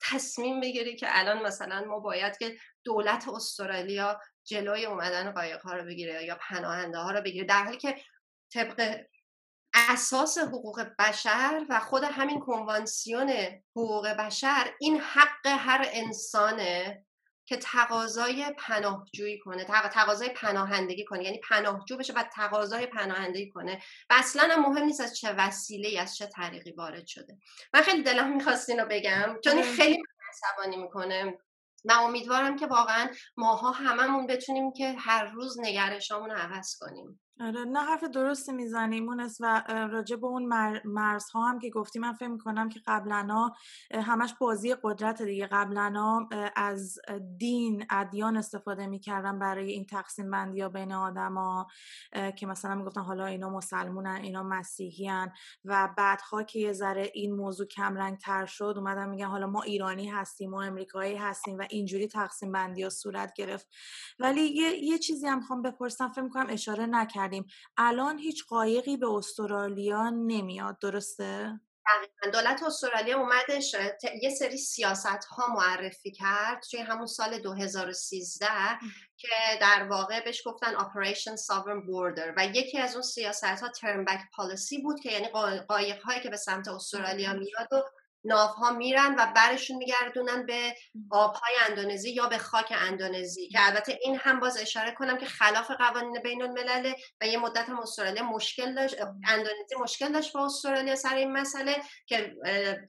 تصمیم بگیری که الان مثلا ما باید که دولت استرالیا جلوی اومدن قایق ها رو بگیره یا پناهنده ها رو بگیره؟ در حالی که طبق اساس حقوق بشر و خود همین کنوانسیون حقوق بشر این حق هر انسانه. که تقاضای پناهجویی کنه تقاضای پناهندگی کنه. یعنی پناهجو بشه و تقاضای پناهندگی کنه. و اصلا هم مهم نیست از چه وسیله از چه طریقی وارد شده. من خیلی دلم می‌خواست اینو بگم. چون خیلی عصبانی می‌کنه. و امیدوارم که واقعا ماها هممون بتونیم که هر روز نگرشامون رو عوض کنیم. آره نه حرف درستی می‌زنی مونس و راجع به اون مرزها هم که گفتی من فکر می‌کنم که قبلا همش بازی قدرت دیگه. قبلا از دین ادیان استفاده می‌کردن برای این تقسیم بندی ها بین آدما که مثلا می‌گفتن حالا اینا مسلمونن اینا مسیحیان و بعدها که یه ذره این موضوع کم رنگ تر شد اومدن میگن حالا ما ایرانی هستیم ما امریکایی هستیم و اینجوری تقسیم بندی ها صورت گرفت. ولی یه, یه چیزی هم خوام بپرسم فکر می‌کنم اشاره نکرد الان هیچ قایقی به استرالیا نمیاد درسته؟ دولت استرالیا اومدش یه سری سیاست ها معرفی کرد توی همون سال 2013 که در واقع بهش گفتن Operation Sovereign Border و یکی از اون سیاست ها Turn Back Policy بود که یعنی قایق هایی که به سمت استرالیا میاد و ناوها میرن و برشون میگردونن به آبهای اندونزی یا به خاک اندونزی که البته این هم باز اشاره کنم که خلاف قوانین بین الملل و یه مدت هم استرالیا مشکل داشت اندونزی مشکل داشت با استرالیا سر این مسئله که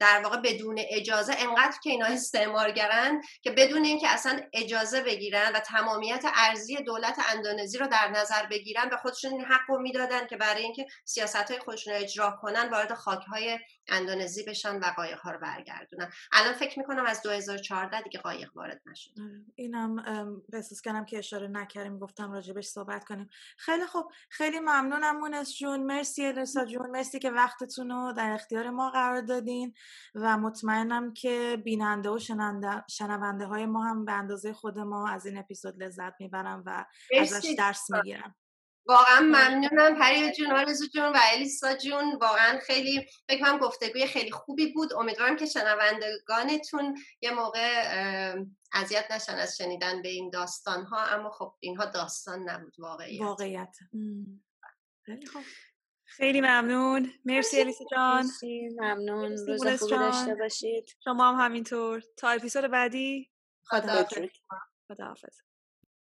در واقع بدون اجازه انقدر که اینا *laughs* استعمارگرن که بدون اینکه اصلا اجازه بگیرن و تمامیت ارزی دولت اندونزی رو در نظر بگیرن به خودشون این حق رو می‌دادن که برای اینکه سیاست های خودشون رو اجرا کنن وارد خاک های اندونزی بشن و قایق. ها رو برگردونن. الان فکر می‌کنم از 2014 دیگه قایق وارد نشد. آره، اینم بحث کنم که اشاره نکردیم گفتم راجبش صحبت کنیم. خیلی خوب خیلی ممنونم مونس جون. مرسی السا جون. مرسی که وقتتون رو در اختیار ما قرار دادین و مطمئنم که بیننده و شنونده های ما هم به اندازه خود ما از این اپیزود لذت می‌برن و ازش درس می‌گیرن. واقعا ممنونم. پریا جون آرزو جون و الیسا جون. واقعا خیلی فکر کنم گفتگوی خیلی خوبی بود. امیدوارم که شنوندگانتون یه موقع اذیت نشن از شنیدن به این داستان ها اما خب اینها داستان نبود واقعیت. واقعیت. خیلی خوب. خیلی ممنون. مرسی الیسا جان. مرسی. ممنون. روز خوبی داشته باشید. شما هم همینطور. تا اپیزود بعدی. خدا خداحافظ.